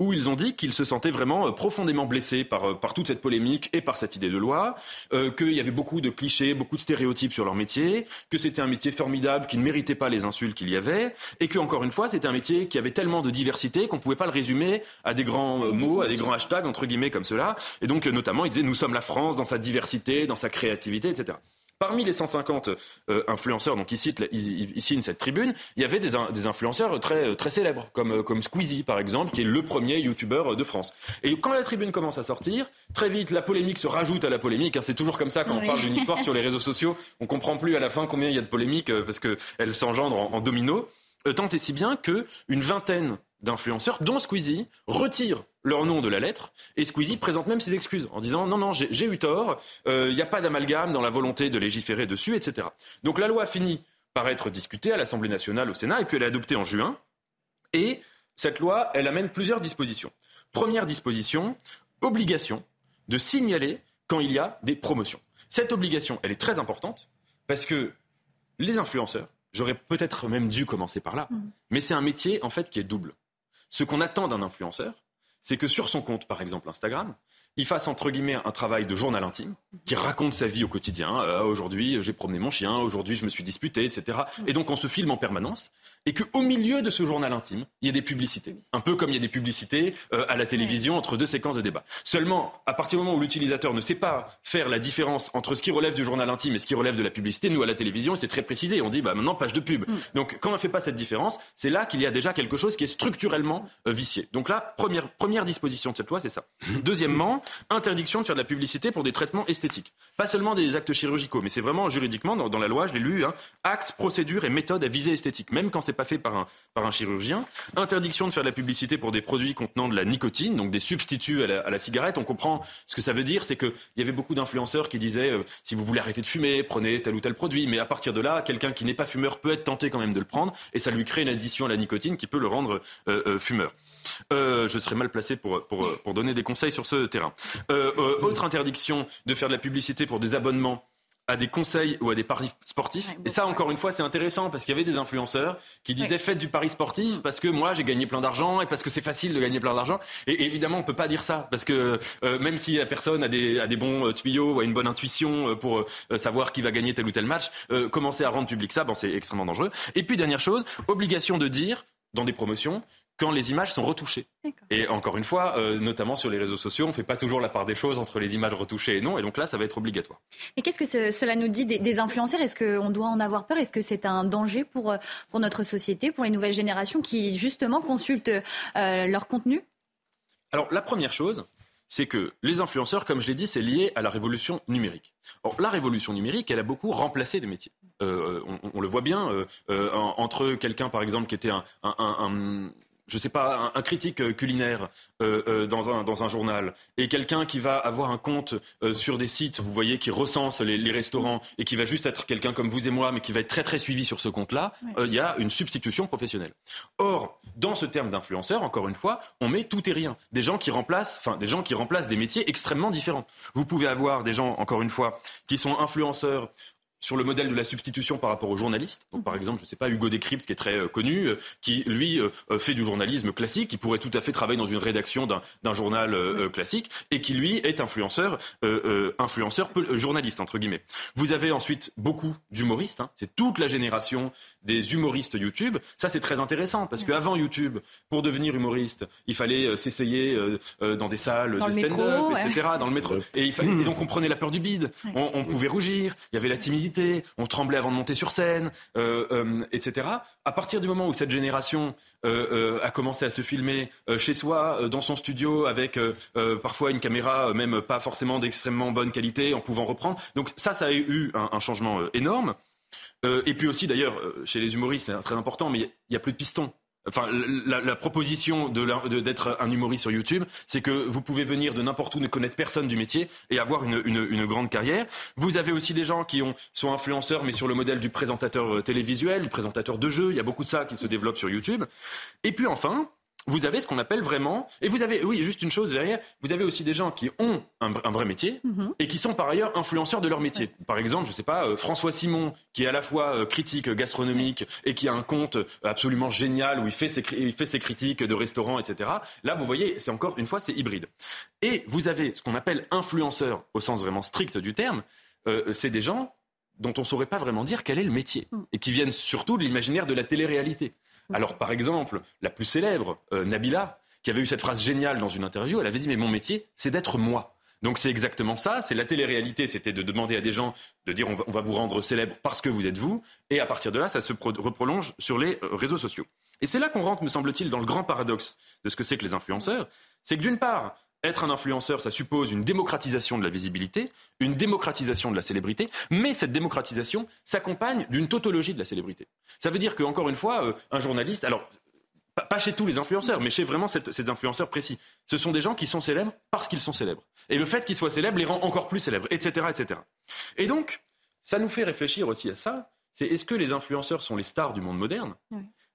où ils ont dit qu'ils se sentaient vraiment euh, profondément blessés par, euh, par toute cette polémique et par cette idée de loi, euh, qu'il y avait beaucoup de clichés, beaucoup de stéréotypes sur leur métier, que c'était un métier formidable qui ne méritait pas les insultes qu'il y avait, et que encore une fois, c'était un métier qui avait tellement de diversité qu'on ne pouvait pas le résumer à des grands mots, à des grands hashtags, entre guillemets, comme cela. Et donc, notamment, ils disaient, nous sommes la France dans sa diversité, dans sa créativité, etc. Parmi les 150 euh, influenceurs donc, qui, citent, signent cette tribune, il y avait des, des influenceurs très, très célèbres, comme, euh, comme Squeezie par exemple, qui est le premier youtubeur de France. Et quand la tribune commence à sortir, très vite la polémique se rajoute à la polémique. Hein. c'est toujours comme ça quand on parle d'une histoire sur les réseaux sociaux. On comprend plus à la fin combien il y a de polémiques euh, parce qu'elles s'engendrent en, en domino. tant et si bien qu'une vingtaine d'influenceurs, dont Squeezie, retirent leur nom de la lettre. Et Squeezie présente même ses excuses en disant non, non, j'ai eu tort, il euh, n'y a pas d'amalgame dans la volonté de légiférer dessus, etc. Donc la loi finit par être discutée à l'Assemblée nationale, au Sénat, et puis elle est adoptée en juin. Et cette loi, elle amène plusieurs dispositions. Première disposition, obligation de signaler quand il y a des promotions. Cette obligation, elle est très importante parce que les influenceurs, j'aurais peut-être même dû commencer par là, mmh. mais c'est un métier en fait qui est double. Ce qu'on attend d'un influenceur, c'est que sur son compte, par exemple Instagram, il fasse entre guillemets un travail de journal intime, qui raconte sa vie au quotidien. Euh, aujourd'hui, j'ai promené mon chien, aujourd'hui, je me suis disputé, etc. Et donc, on se filme en permanence, et qu'au milieu de ce journal intime, il y a des publicités. Un peu comme il y a des publicités euh, à la télévision entre deux séquences de débat. Seulement, à partir du moment où l'utilisateur ne sait pas faire la différence entre ce qui relève du journal intime et ce qui relève de la publicité, nous, à la télévision, c'est très précisé. On dit, bah, maintenant, page de pub. Mm. Donc, quand on ne fait pas cette différence, c'est là qu'il y a déjà quelque chose qui est structurellement euh, vicié. Donc là, première, première disposition de cette loi, c'est ça. Deuxièmement, interdiction de faire de la publicité pour des traitements esthétiques. Pas seulement des actes chirurgicaux, mais c'est vraiment juridiquement, dans, la loi, je l'ai lu, hein, actes, procédures et méthodes à visée esthétique, même quand c'est pas fait par un, chirurgien. Interdiction de faire de la publicité pour des produits contenant de la nicotine, donc des substituts à la, cigarette. On comprend ce que ça veut dire, c'est qu'il y avait beaucoup d'influenceurs qui disaient euh, si vous voulez arrêter de fumer, prenez tel ou tel produit. Mais à partir de là, quelqu'un qui n'est pas fumeur peut être tenté quand même de le prendre, et ça lui crée une addition à la nicotine qui peut le rendre euh, euh, fumeur. Euh, je serais mal placé pour, pour, pour, donner des conseils sur ce terrain. Euh, euh, autre interdiction de faire de la publicité pour des abonnements à des conseils ou à des paris sportifs. et ça, encore une fois, c'est intéressant parce qu'il y avait des influenceurs qui disaient faites du pari sportif parce que moi, j'ai gagné plein d'argent et parce que c'est facile de gagner plein d'argent. Et, évidemment, on peut pas dire ça parce que même si la personne a des, a des bons tuyaux ou a une bonne intuition pour savoir qui va gagner tel ou tel match, commencer à rendre public ça, bon, c'est extrêmement dangereux. Et puis, dernière chose, obligation de dire dans des promotions quand les images sont retouchées. Et encore une fois, euh, notamment sur les réseaux sociaux, on ne fait pas toujours la part des choses entre les images retouchées et non, et donc là, ça va être obligatoire. Et qu'est-ce que cela nous dit des, influenceurs? Est-ce qu'on doit en avoir peur? Est-ce que c'est un danger pour, euh, pour notre société, pour les nouvelles générations qui, justement, consultent euh, leur contenu? Alors, la première chose, c'est que les influenceurs, comme je l'ai dit, c'est lié à la révolution numérique. Or, la révolution numérique, elle a beaucoup remplacé des métiers. on, le voit bien entre quelqu'un, par exemple, qui était un, un je sais pas, un, critique euh, culinaire euh, euh, dans, un, dans un journal et quelqu'un qui va avoir un compte sur des sites, vous voyez, qui recense les, restaurants et qui va juste être quelqu'un comme vous et moi, mais qui va être très très suivi sur ce compte-là, il y a une substitution professionnelle. Or, dans ce terme d'influenceur, encore une fois, on met tout et rien. Des gens qui remplacent, enfin, des gens qui remplacent des métiers extrêmement différents. Vous pouvez avoir des gens, encore une fois, qui sont influenceurs sur le modèle de la substitution par rapport aux journalistes. Donc, par exemple, je ne sais pas, Hugo Décrypte, qui est très euh, connu, euh, qui, lui, euh, fait du journalisme classique, qui pourrait tout à fait travailler dans une rédaction d'un journal classique, et qui, lui, est influenceur, influenceur journaliste, entre guillemets. Vous avez ensuite beaucoup d'humoristes. Hein. C'est toute la génération des humoristes YouTube. Ça, c'est très intéressant, parce qu'avant YouTube, pour devenir humoriste, il fallait s'essayer dans des salles de stand-up, etc., dans le métro. Et, il fallait, donc, on prenait la peur du bide, on, on pouvait rougir, il y avait la timidité on tremblait avant de monter sur scène, euh, euh, etc. À partir du moment où cette génération euh, a commencé à se filmer chez soi, dans son studio, avec parfois une caméra même pas forcément d'extrêmement bonne qualité, en pouvant reprendre. Donc ça, ça a eu un, changement énorme. Et puis aussi, d'ailleurs, chez les humoristes, c'est très important, mais il n'y a plus de pistons. Enfin, la, proposition d'être un humoriste sur YouTube, c'est que vous pouvez venir de n'importe où, ne connaître personne du métier et avoir une, grande carrière. Vous avez aussi des gens qui sont influenceurs, mais sur le modèle du présentateur euh, télévisuel, du présentateur de jeux. Il y a beaucoup de ça qui se développe sur YouTube. Et puis enfin, vous avez ce qu'on appelle vraiment, et vous avez, oui, juste une chose derrière, vous avez aussi des gens qui ont un, vrai métier mhm. et qui sont par ailleurs influenceurs de leur métier. Par exemple, je sais pas, euh, François Simon, qui est à la fois euh, critique gastronomique et qui a un compte absolument génial où il fait ses, il fait ses critiques de restaurants, etc. Là, vous voyez, c'est encore une fois, c'est hybride. Et vous avez ce qu'on appelle influenceurs au sens vraiment strict du terme. Euh, c'est des gens dont on ne saurait pas vraiment dire quel est le métier mm. et qui viennent surtout de l'imaginaire de la télé-réalité. Alors, par exemple, la plus célèbre, euh, Nabila, qui avait eu cette phrase géniale dans une interview, elle avait dit Mais mon métier, c'est d'être moi. Donc c'est exactement ça, c'est la télé-réalité, c'était de demander à des gens de dire on va, vous rendre célèbre parce que vous êtes vous, et à partir de là, ça se reprolonge sur les euh, réseaux sociaux. Et c'est là qu'on rentre, me semble-t-il, dans le grand paradoxe de ce que c'est que les influenceurs, c'est que d'une part, être un influenceur, ça suppose une démocratisation de la visibilité, une démocratisation de la célébrité, mais cette démocratisation s'accompagne d'une tautologie de la célébrité. Ça veut dire qu'encore une fois, euh, un journaliste, alors pas chez tous les influenceurs, mais chez vraiment ces influenceurs précis. Ce sont des gens qui sont célèbres parce qu'ils sont célèbres. Et le fait qu'ils soient célèbres les rend encore plus célèbres, etc., etc. Et donc, ça nous fait réfléchir aussi à ça. C'est est-ce que les influenceurs sont les stars du monde moderne?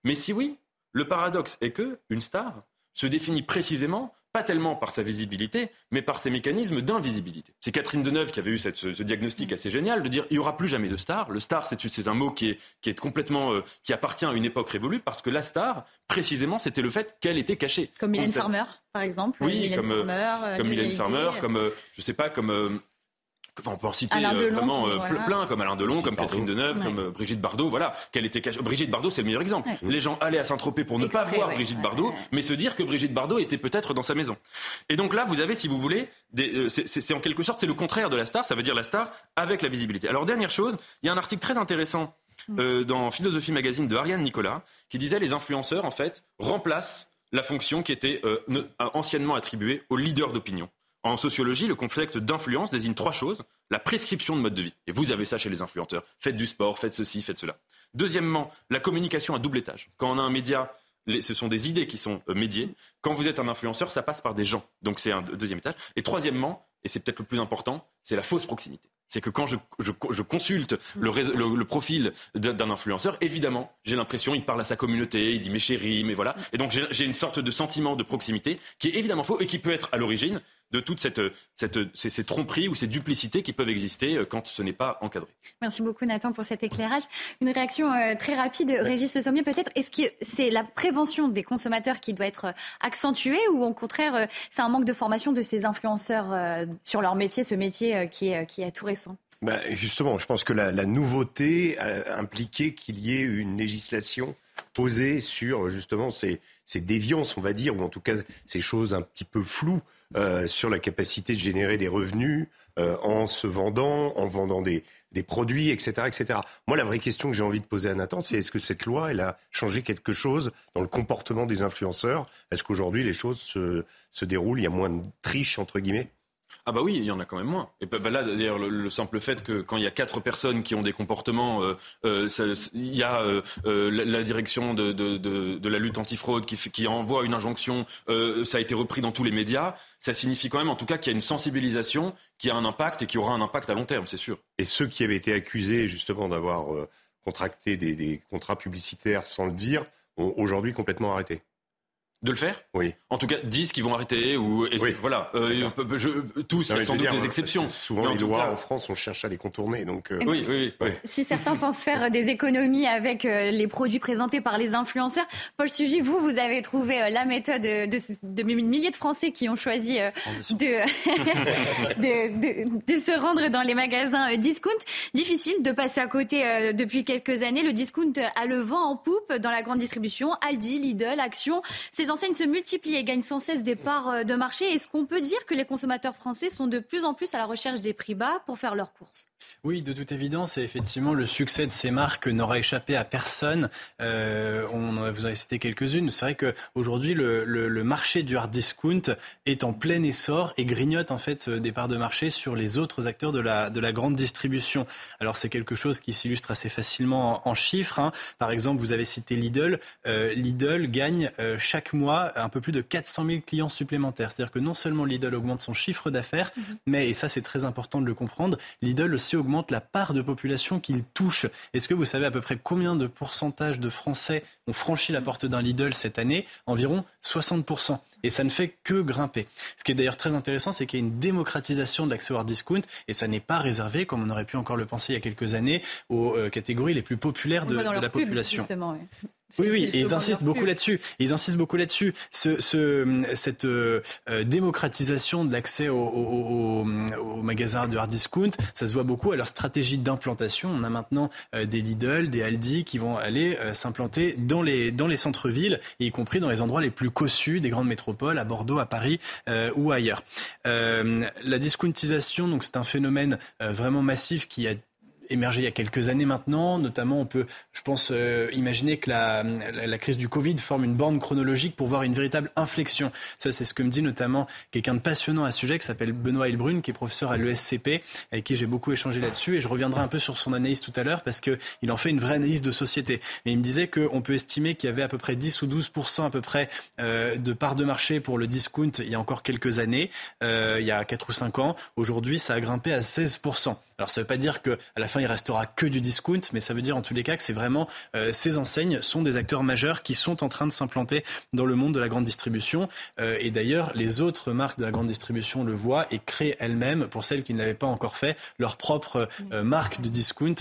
Mais si oui, le paradoxe est que une star se définit précisément pas tellement par sa visibilité, mais par ses mécanismes d'invisibilité. C'est Catherine Deneuve qui avait eu cette, ce, diagnostic assez génial de dire il n'y aura plus jamais de star. Le star, c'est un mot qui est, qui est complètement euh, qui appartient à une époque révolue parce que la star, précisément, c'était le fait qu'elle était cachée. Comme Mylène Farmer, par exemple. Oui, comme Mylène Farmer, euh, comme, Mylène Farmer, comme euh, je sais pas, comme on peut en citer euh, vraiment euh, plein, comme Alain Delon, comme Catherine Deneuve, comme euh, Brigitte Bardot. Voilà, qu'elle était cachée. Brigitte Bardot, c'est le meilleur exemple. Les gens allaient à Saint-Tropez pour ne pas voir Brigitte Bardot, mais se dire que Brigitte Bardot était peut-être dans sa maison. Et donc là, vous avez, si vous voulez, c'est en quelque sorte, c'est le contraire de la star. Ça veut dire la star avec la visibilité. Alors dernière chose, il y a un article très intéressant mm. dans Philosophie Magazine de Ariane Nicolas qui disait les influenceurs en fait remplacent la fonction qui était anciennement attribuée aux leaders d'opinion. En sociologie, le concept d'influence désigne trois choses. La prescription de mode de vie. Et vous avez ça chez les influenceurs. Faites du sport, faites ceci, faites cela. Deuxièmement, la communication à double étage. Quand on a un média, ce sont des idées qui sont euh, médiées. Quand vous êtes un influenceur, ça passe par des gens. Donc c'est un deuxième étage. Et troisièmement, et c'est peut-être le plus important, c'est la fausse proximité. C'est que quand je, consulte le, profil d'un influenceur, évidemment, j'ai l'impression il parle à sa communauté, il dit mes chéris, mais voilà. Et donc j'ai une sorte de sentiment de proximité qui est évidemment faux et qui peut être à l'origine de toutes cette, ces, tromperies ou ces duplicités qui peuvent exister euh, quand ce n'est pas encadré. Merci beaucoup Nathan pour cet éclairage. Une réaction euh, très rapide, Régis Le Sommier peut-être. Est-ce que c'est la prévention des consommateurs qui doit être euh, accentuée ou au contraire c'est un manque de formation de ces influenceurs sur leur métier, ce métier qui est, qui est tout récent? Ben justement, je pense que la, la nouveauté impliquait qu'il y ait une législation posée sur justement ces, ces déviances, on va dire, ou en tout cas ces choses un petit peu floues euh, sur la capacité de générer des revenus euh, en se vendant, en vendant des, des produits, etc., etc. Moi, la vraie question que j'ai envie de poser à Nathan, c'est est-ce que cette loi, elle a changé quelque chose dans le comportement des influenceurs? Est-ce qu'aujourd'hui, les choses se, se déroulent, il y a moins de triche, entre guillemets? Ah bah oui, il y en a quand même moins. Et bah, bah là, d'ailleurs, le, simple fait que quand il y a quatre personnes qui ont des comportements, euh, euh, il y a euh, la, direction de, de, la lutte antifraude qui, qui envoie une injonction, ça a été repris dans tous les médias, ça signifie quand même en tout cas qu'il y a une sensibilisation qui a un impact et qui aura un impact à long terme, c'est sûr. Et ceux qui avaient été accusés justement d'avoir contracté des, des contrats publicitaires sans le dire, ont aujourd'hui complètement arrêté de le faire Oui. En tout cas, disent qu'ils vont arrêter ou voilà. Euh, je, tous, il y a sans doute des exceptions. Souvent, les lois en France, on cherche à les contourner. Donc, euh, oui, oui, oui, Si certains pensent faire des économies avec euh, les produits présentés par les influenceurs, Paul Sugy, vous, vous avez trouvé la méthode de, de, milliers de Français qui ont choisi de, de, se rendre dans les magasins discount. Difficile de passer à côté depuis quelques années. Le discount a le vent en poupe dans la grande distribution. Aldi, Lidl, Action. Ces enseignes se multiplient et gagnent sans cesse des parts euh, de marché. Est-ce qu'on peut dire que les consommateurs français sont de plus en plus à la recherche des prix bas pour faire leurs courses? Oui, de toute évidence. Et effectivement, le succès de ces marques n'aura échappé à personne. Euh, on vous en a cité quelques-unes. C'est vrai qu'aujourd'hui, le, le, marché du hard discount est en plein essor et grignote en fait des parts de marché sur les autres acteurs de la, de la grande distribution. Alors c'est quelque chose qui s'illustre assez facilement en, chiffres. Hein. Par exemple, vous avez cité Lidl. Euh, Lidl gagne chaque mois mois un peu plus de 400 000 clients supplémentaires. C'est-à-dire que non seulement Lidl augmente son chiffre d'affaires, mhm. mais, et ça c'est très important de le comprendre, Lidl aussi augmente la part de population qu'il touche. Est-ce que vous savez à peu près combien de pourcentage de Français ont franchi la porte d'un Lidl cette année? Environ 60% et ça ne fait que grimper. Ce qui est d'ailleurs très intéressant, c'est qu'il y a une démocratisation de l'accès au hard discount et ça n'est pas réservé, comme on aurait pu encore le penser il y a quelques années, aux euh, catégories les plus populaires de, la population. Oui, oui, et ils insistent beaucoup là-dessus. Ils insistent beaucoup là-dessus. Ce, ce, cette euh, démocratisation de l'accès aux au, au, magasins de hard discount, ça se voit beaucoup à leur stratégie d'implantation. On a maintenant euh, des Lidl, des Aldi qui vont aller euh, s'implanter dans les, dans les centres-villes, y compris dans les endroits les plus cossus des grandes métropoles, à Bordeaux, à Paris ou ailleurs. la discountisation, donc c'est un phénomène vraiment massif qui a émergé il y a quelques années maintenant. Notamment, on peut, je pense, euh, imaginer que la, la, crise du Covid forme une borne chronologique pour voir une véritable inflexion. Ça, c'est ce que me dit notamment quelqu'un de passionnant à ce sujet qui s'appelle Benoît Hilbrun, qui est professeur à l'ESCP, avec qui j'ai beaucoup échangé là-dessus. Et je reviendrai un peu sur son analyse tout à l'heure parce qu'il en fait une vraie analyse de société. Mais il me disait qu'on peut estimer qu'il y avait à peu près 10 ou 12 à peu près euh, de part de marché pour le discount il y a encore quelques années, euh, il y a 4 ou 5 ans. Aujourd'hui, ça a grimpé à 16 alors ça ne veut pas dire qu'à la fin il restera que du discount, mais ça veut dire en tous les cas que c'est vraiment euh, ces enseignes sont des acteurs majeurs qui sont en train de s'implanter dans le monde de la grande distribution. Euh, et d'ailleurs, les autres marques de la grande distribution le voient et créent elles-mêmes, pour celles qui ne l'avaient pas encore fait, leur propre euh, marque de discount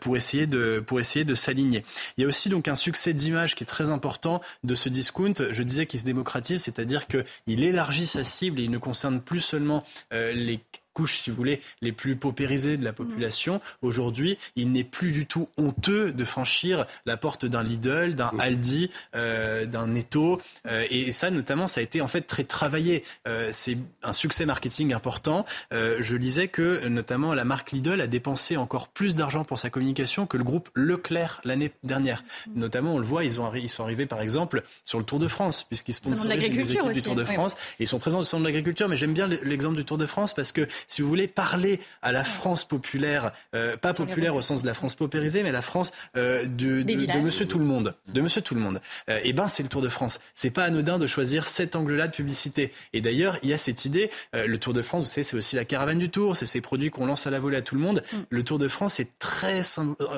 pour essayer de pour essayer de s'aligner. Il y a aussi donc un succès d'image qui est très important de ce discount. Je disais qu'il se démocratise, c'est-à-dire qu'il élargit sa cible et il ne concerne plus seulement les couches, si vous voulez, les plus paupérisées de la population. Aujourd'hui, il n'est plus du tout honteux de franchir la porte d'un Lidl, d'un Aldi, euh, d'un Netto. Euh, et ça, notamment, ça a été en fait très travaillé. Euh, c'est un succès marketing important. je lisais que, notamment, la marque Lidl a dépensé encore plus d'argent pour sa communication que le groupe Leclerc l'année dernière. Notamment, on le voit, ils, ont, ils sont arrivés, par exemple, sur le Tour de France, puisqu'ils sponsorisent les équipes du Tour de France. Et ils sont présents au centre de l'agriculture. Mais j'aime bien l'exemple du Tour de France parce que si vous voulez, parler à la France populaire, euh, pas populaire au sens de la France paupérisée, mais la France euh, de, de, Monsieur Tout le Monde, de Monsieur Tout le Monde. Euh, et ben, c'est le Tour de France. C'est pas anodin de choisir cet angle-là de publicité. Et d'ailleurs, il y a cette idée. le Tour de France, vous savez, c'est aussi la caravane du Tour. C'est ces produits qu'on lance à la volée à tout le monde. Mm. Le Tour de France est très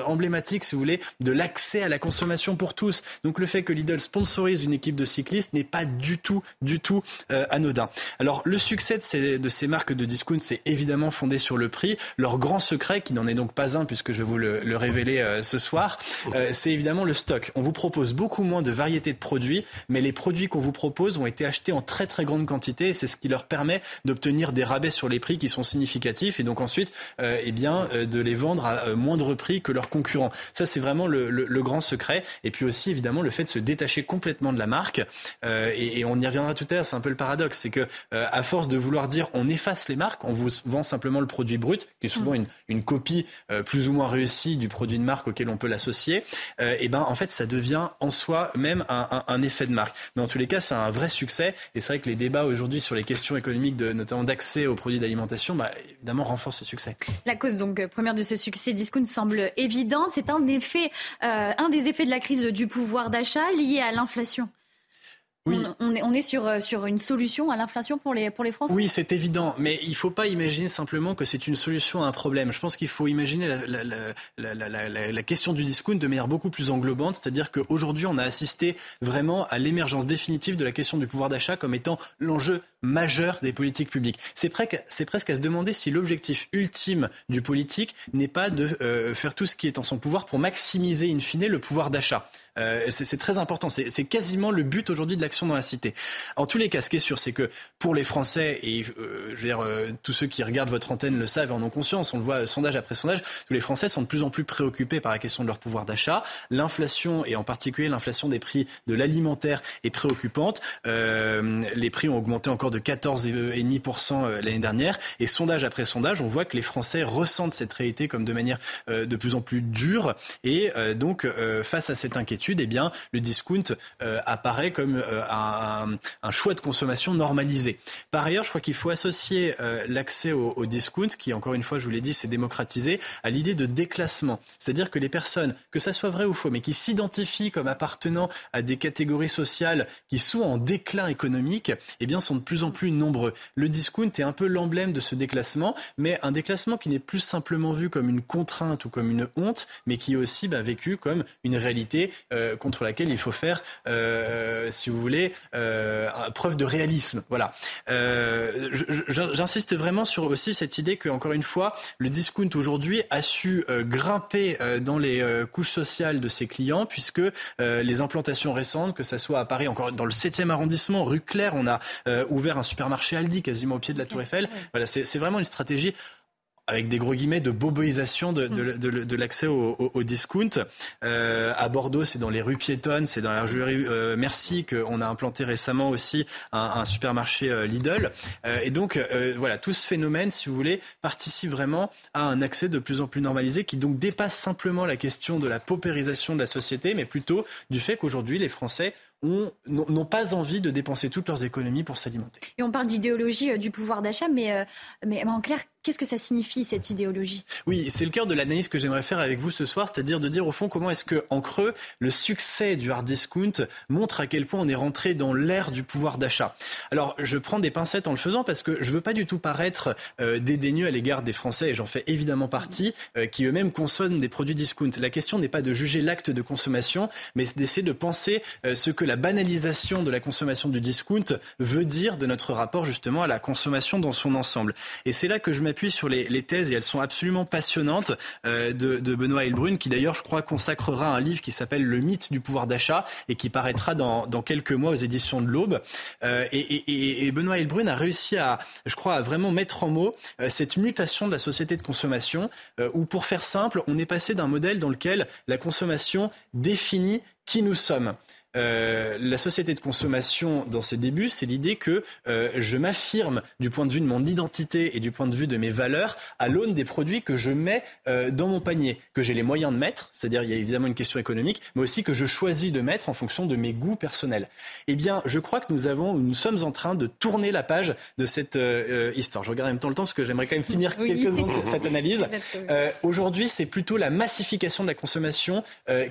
emblématique, si vous voulez, de l'accès à la consommation pour tous. Donc le fait que Lidl sponsorise une équipe de cyclistes n'est pas du tout, du tout anodin. Alors le succès de ces, de ces marques de discount, c'est évidemment fondé sur le prix. Leur grand secret, qui n'en est donc pas un puisque je vais vous le, révéler euh, ce soir, euh, c'est évidemment le stock. On vous propose beaucoup moins de variétés de produits, mais les produits qu'on vous propose ont été achetés en très très grande quantité et c'est ce qui leur permet d'obtenir des rabais sur les prix qui sont significatifs et donc ensuite euh, eh bien, de les vendre à moindre prix que leurs concurrents. Ça, c'est vraiment le, grand secret. Et puis aussi, évidemment, le fait de se détacher complètement de la marque. et, on y reviendra tout à l'heure, c'est un peu le paradoxe. C'est que à force de vouloir dire on efface les marques, on vous vend simplement le produit brut, qui est souvent mm. une, copie euh, plus ou moins réussie du produit de marque auquel on peut l'associer, euh, et ben en fait ça devient en soi même un, effet de marque. Mais en tous les cas, c'est un vrai succès. Et c'est vrai que les débats aujourd'hui sur les questions économiques, de, notamment d'accès aux produits d'alimentation, bah, évidemment renforcent ce succès. La cause donc première de ce succès discount semble évidente. C'est un effet, euh, un des effets de la crise du pouvoir d'achat lié à l'inflation. On, est, on, est, sur, euh, sur une solution à l'inflation pour les, pour les Français Oui, c'est évident. Mais il ne faut pas imaginer simplement que c'est une solution à un problème. Je pense qu'il faut imaginer la, la, la, question du discount de manière beaucoup plus englobante. C'est-à-dire qu'aujourd'hui, on a assisté vraiment à l'émergence définitive de la question du pouvoir d'achat comme étant l'enjeu majeur des politiques publiques. C'est presque à se demander si l'objectif ultime du politique n'est pas de euh, faire tout ce qui est en son pouvoir pour maximiser in fine le pouvoir d'achat. Euh, c'est très important. C'est quasiment le but aujourd'hui de l'action dans la cité. En tous les cas, ce qui est sûr, c'est que pour les Français, et euh, je veux dire, euh, tous ceux qui regardent votre antenne le savent et en ont conscience, on le voit sondage après sondage, tous les Français sont de plus en plus préoccupés par la question de leur pouvoir d'achat. L'inflation, et en particulier l'inflation des prix de l'alimentaire, est préoccupante. les prix ont augmenté encore de 14,5% l'année dernière. Et sondage après sondage, on voit que les Français ressentent cette réalité comme de manière de plus en plus dure. Et donc, face à cette inquiétude, études, eh bien, le discount apparaît comme un, un, choix de consommation normalisé. Par ailleurs, je crois qu'il faut associer l'accès au, discount, qui encore une fois, je vous l'ai dit, c'est démocratisé, à l'idée de déclassement. C'est-à-dire que les personnes, que ça soit vrai ou faux, mais qui s'identifient comme appartenant à des catégories sociales qui sont en déclin économique, eh bien, sont de plus en plus nombreux. Le discount est un peu l'emblème de ce déclassement, mais un déclassement qui n'est plus simplement vu comme une contrainte ou comme une honte, mais qui est aussi bah, vécu comme une réalité euh, contre laquelle il faut faire, euh, si vous voulez, euh, preuve de réalisme. Voilà. Euh, j'insiste vraiment sur aussi cette idée que, encore une fois, le discount aujourd'hui a su euh, grimper euh, dans les couches sociales de ses clients, puisque les implantations récentes, que ce soit à Paris, encore dans le 7e arrondissement, rue Claire, on a ouvert un supermarché Aldi quasiment au pied de la Tour Eiffel. Voilà, c'est vraiment une stratégie avec des gros guillemets de boboisation de, l'accès au, au, au, discount. Euh, à Bordeaux, c'est dans les rues piétonnes, c'est dans la rue euh, Merci qu'on a implanté récemment aussi un, supermarché euh, Lidl. Euh, et donc voilà, tout ce phénomène, si vous voulez, participe vraiment à un accès de plus en plus normalisé qui donc dépasse simplement la question de la paupérisation de la société, mais plutôt du fait qu'aujourd'hui les Français n'ont pas envie de dépenser toutes leurs économies pour s'alimenter. Et on parle d'idéologie du pouvoir d'achat, mais, mais en clair, qu'est-ce que ça signifie cette idéologie? Oui, c'est le cœur de l'analyse que j'aimerais faire avec vous ce soir, c'est-à-dire de dire au fond comment est-ce que, en creux, le succès du hard discount montre à quel point on est rentré dans l'ère du pouvoir d'achat. Alors, je prends des pincettes en le faisant parce que je veux pas du tout paraître euh, dédaigneux à l'égard des Français, et j'en fais évidemment partie, qui eux-mêmes consomment des produits discount. La question n'est pas de juger l'acte de consommation, mais d'essayer de penser ce que la banalisation de la consommation du discount veut dire de notre rapport justement à la consommation dans son ensemble. Et c'est là que je m'appuie sur les, thèses, et elles sont absolument passionnantes, euh, de, Benoît Hilbrun, qui d'ailleurs, je crois, consacrera un livre qui s'appelle Le mythe du pouvoir d'achat et qui paraîtra dans, quelques mois aux éditions de l'Aube. Euh, et, Benoît Hilbrun a réussi à, je crois, à vraiment mettre en mots euh, cette mutation de la société de consommation, où pour faire simple, on est passé d'un modèle dans lequel la consommation définit qui nous sommes. Euh, la société de consommation, dans ses débuts, c'est l'idée que euh, je m'affirme du point de vue de mon identité et du point de vue de mes valeurs à l'aune des produits que je mets euh, dans mon panier, que j'ai les moyens de mettre, c'est-à-dire il y a évidemment une question économique, mais aussi que je choisis de mettre en fonction de mes goûts personnels. Eh bien, je crois que nous avons, nous sommes en train de tourner la page de cette histoire. Je regarde en même temps le temps parce que j'aimerais quand même finir quelques secondes cette analyse. Aujourd'hui, c'est plutôt la massification de la consommation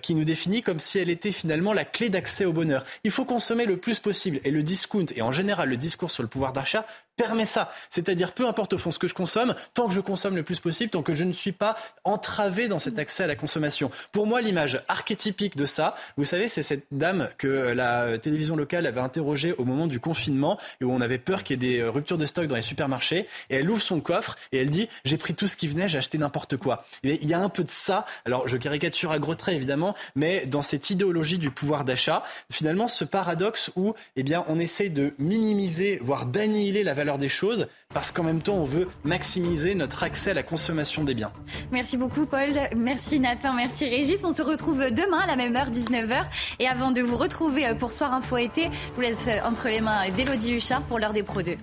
qui nous définit comme si elle était finalement la clé d'accès au bonheur. Il faut consommer le plus possible. Et le discount, et en général le discours sur le pouvoir d'achat, permet ça. C'est-à-dire, peu importe au fond ce que je consomme, tant que je consomme le plus possible, tant que je ne suis pas entravé dans cet accès à la consommation. Pour moi, l'image archétypique de ça, vous savez, c'est cette dame que la télévision locale avait interrogée au moment du confinement où on avait peur qu'il y ait des ruptures de stock dans les supermarchés. Et elle ouvre son coffre et elle dit, j'ai pris tout ce qui venait, j'ai acheté n'importe quoi. Et il y a un peu de ça. Alors, je caricature à gros traits, évidemment, mais dans cette idéologie du pouvoir d'achat, finalement, ce paradoxe où, eh bien, on essaye de minimiser, voire d'annihiler la valeur des choses parce qu'en même temps, on veut maximiser notre accès à la consommation des biens. Merci beaucoup, Paul. Merci, Nathan. Merci, Régis. On se retrouve demain à la même heure, 19h. Et avant de vous retrouver pour Soir Info Été, je vous laisse entre les mains d'Elodie Huchard pour l'heure des Pro 2.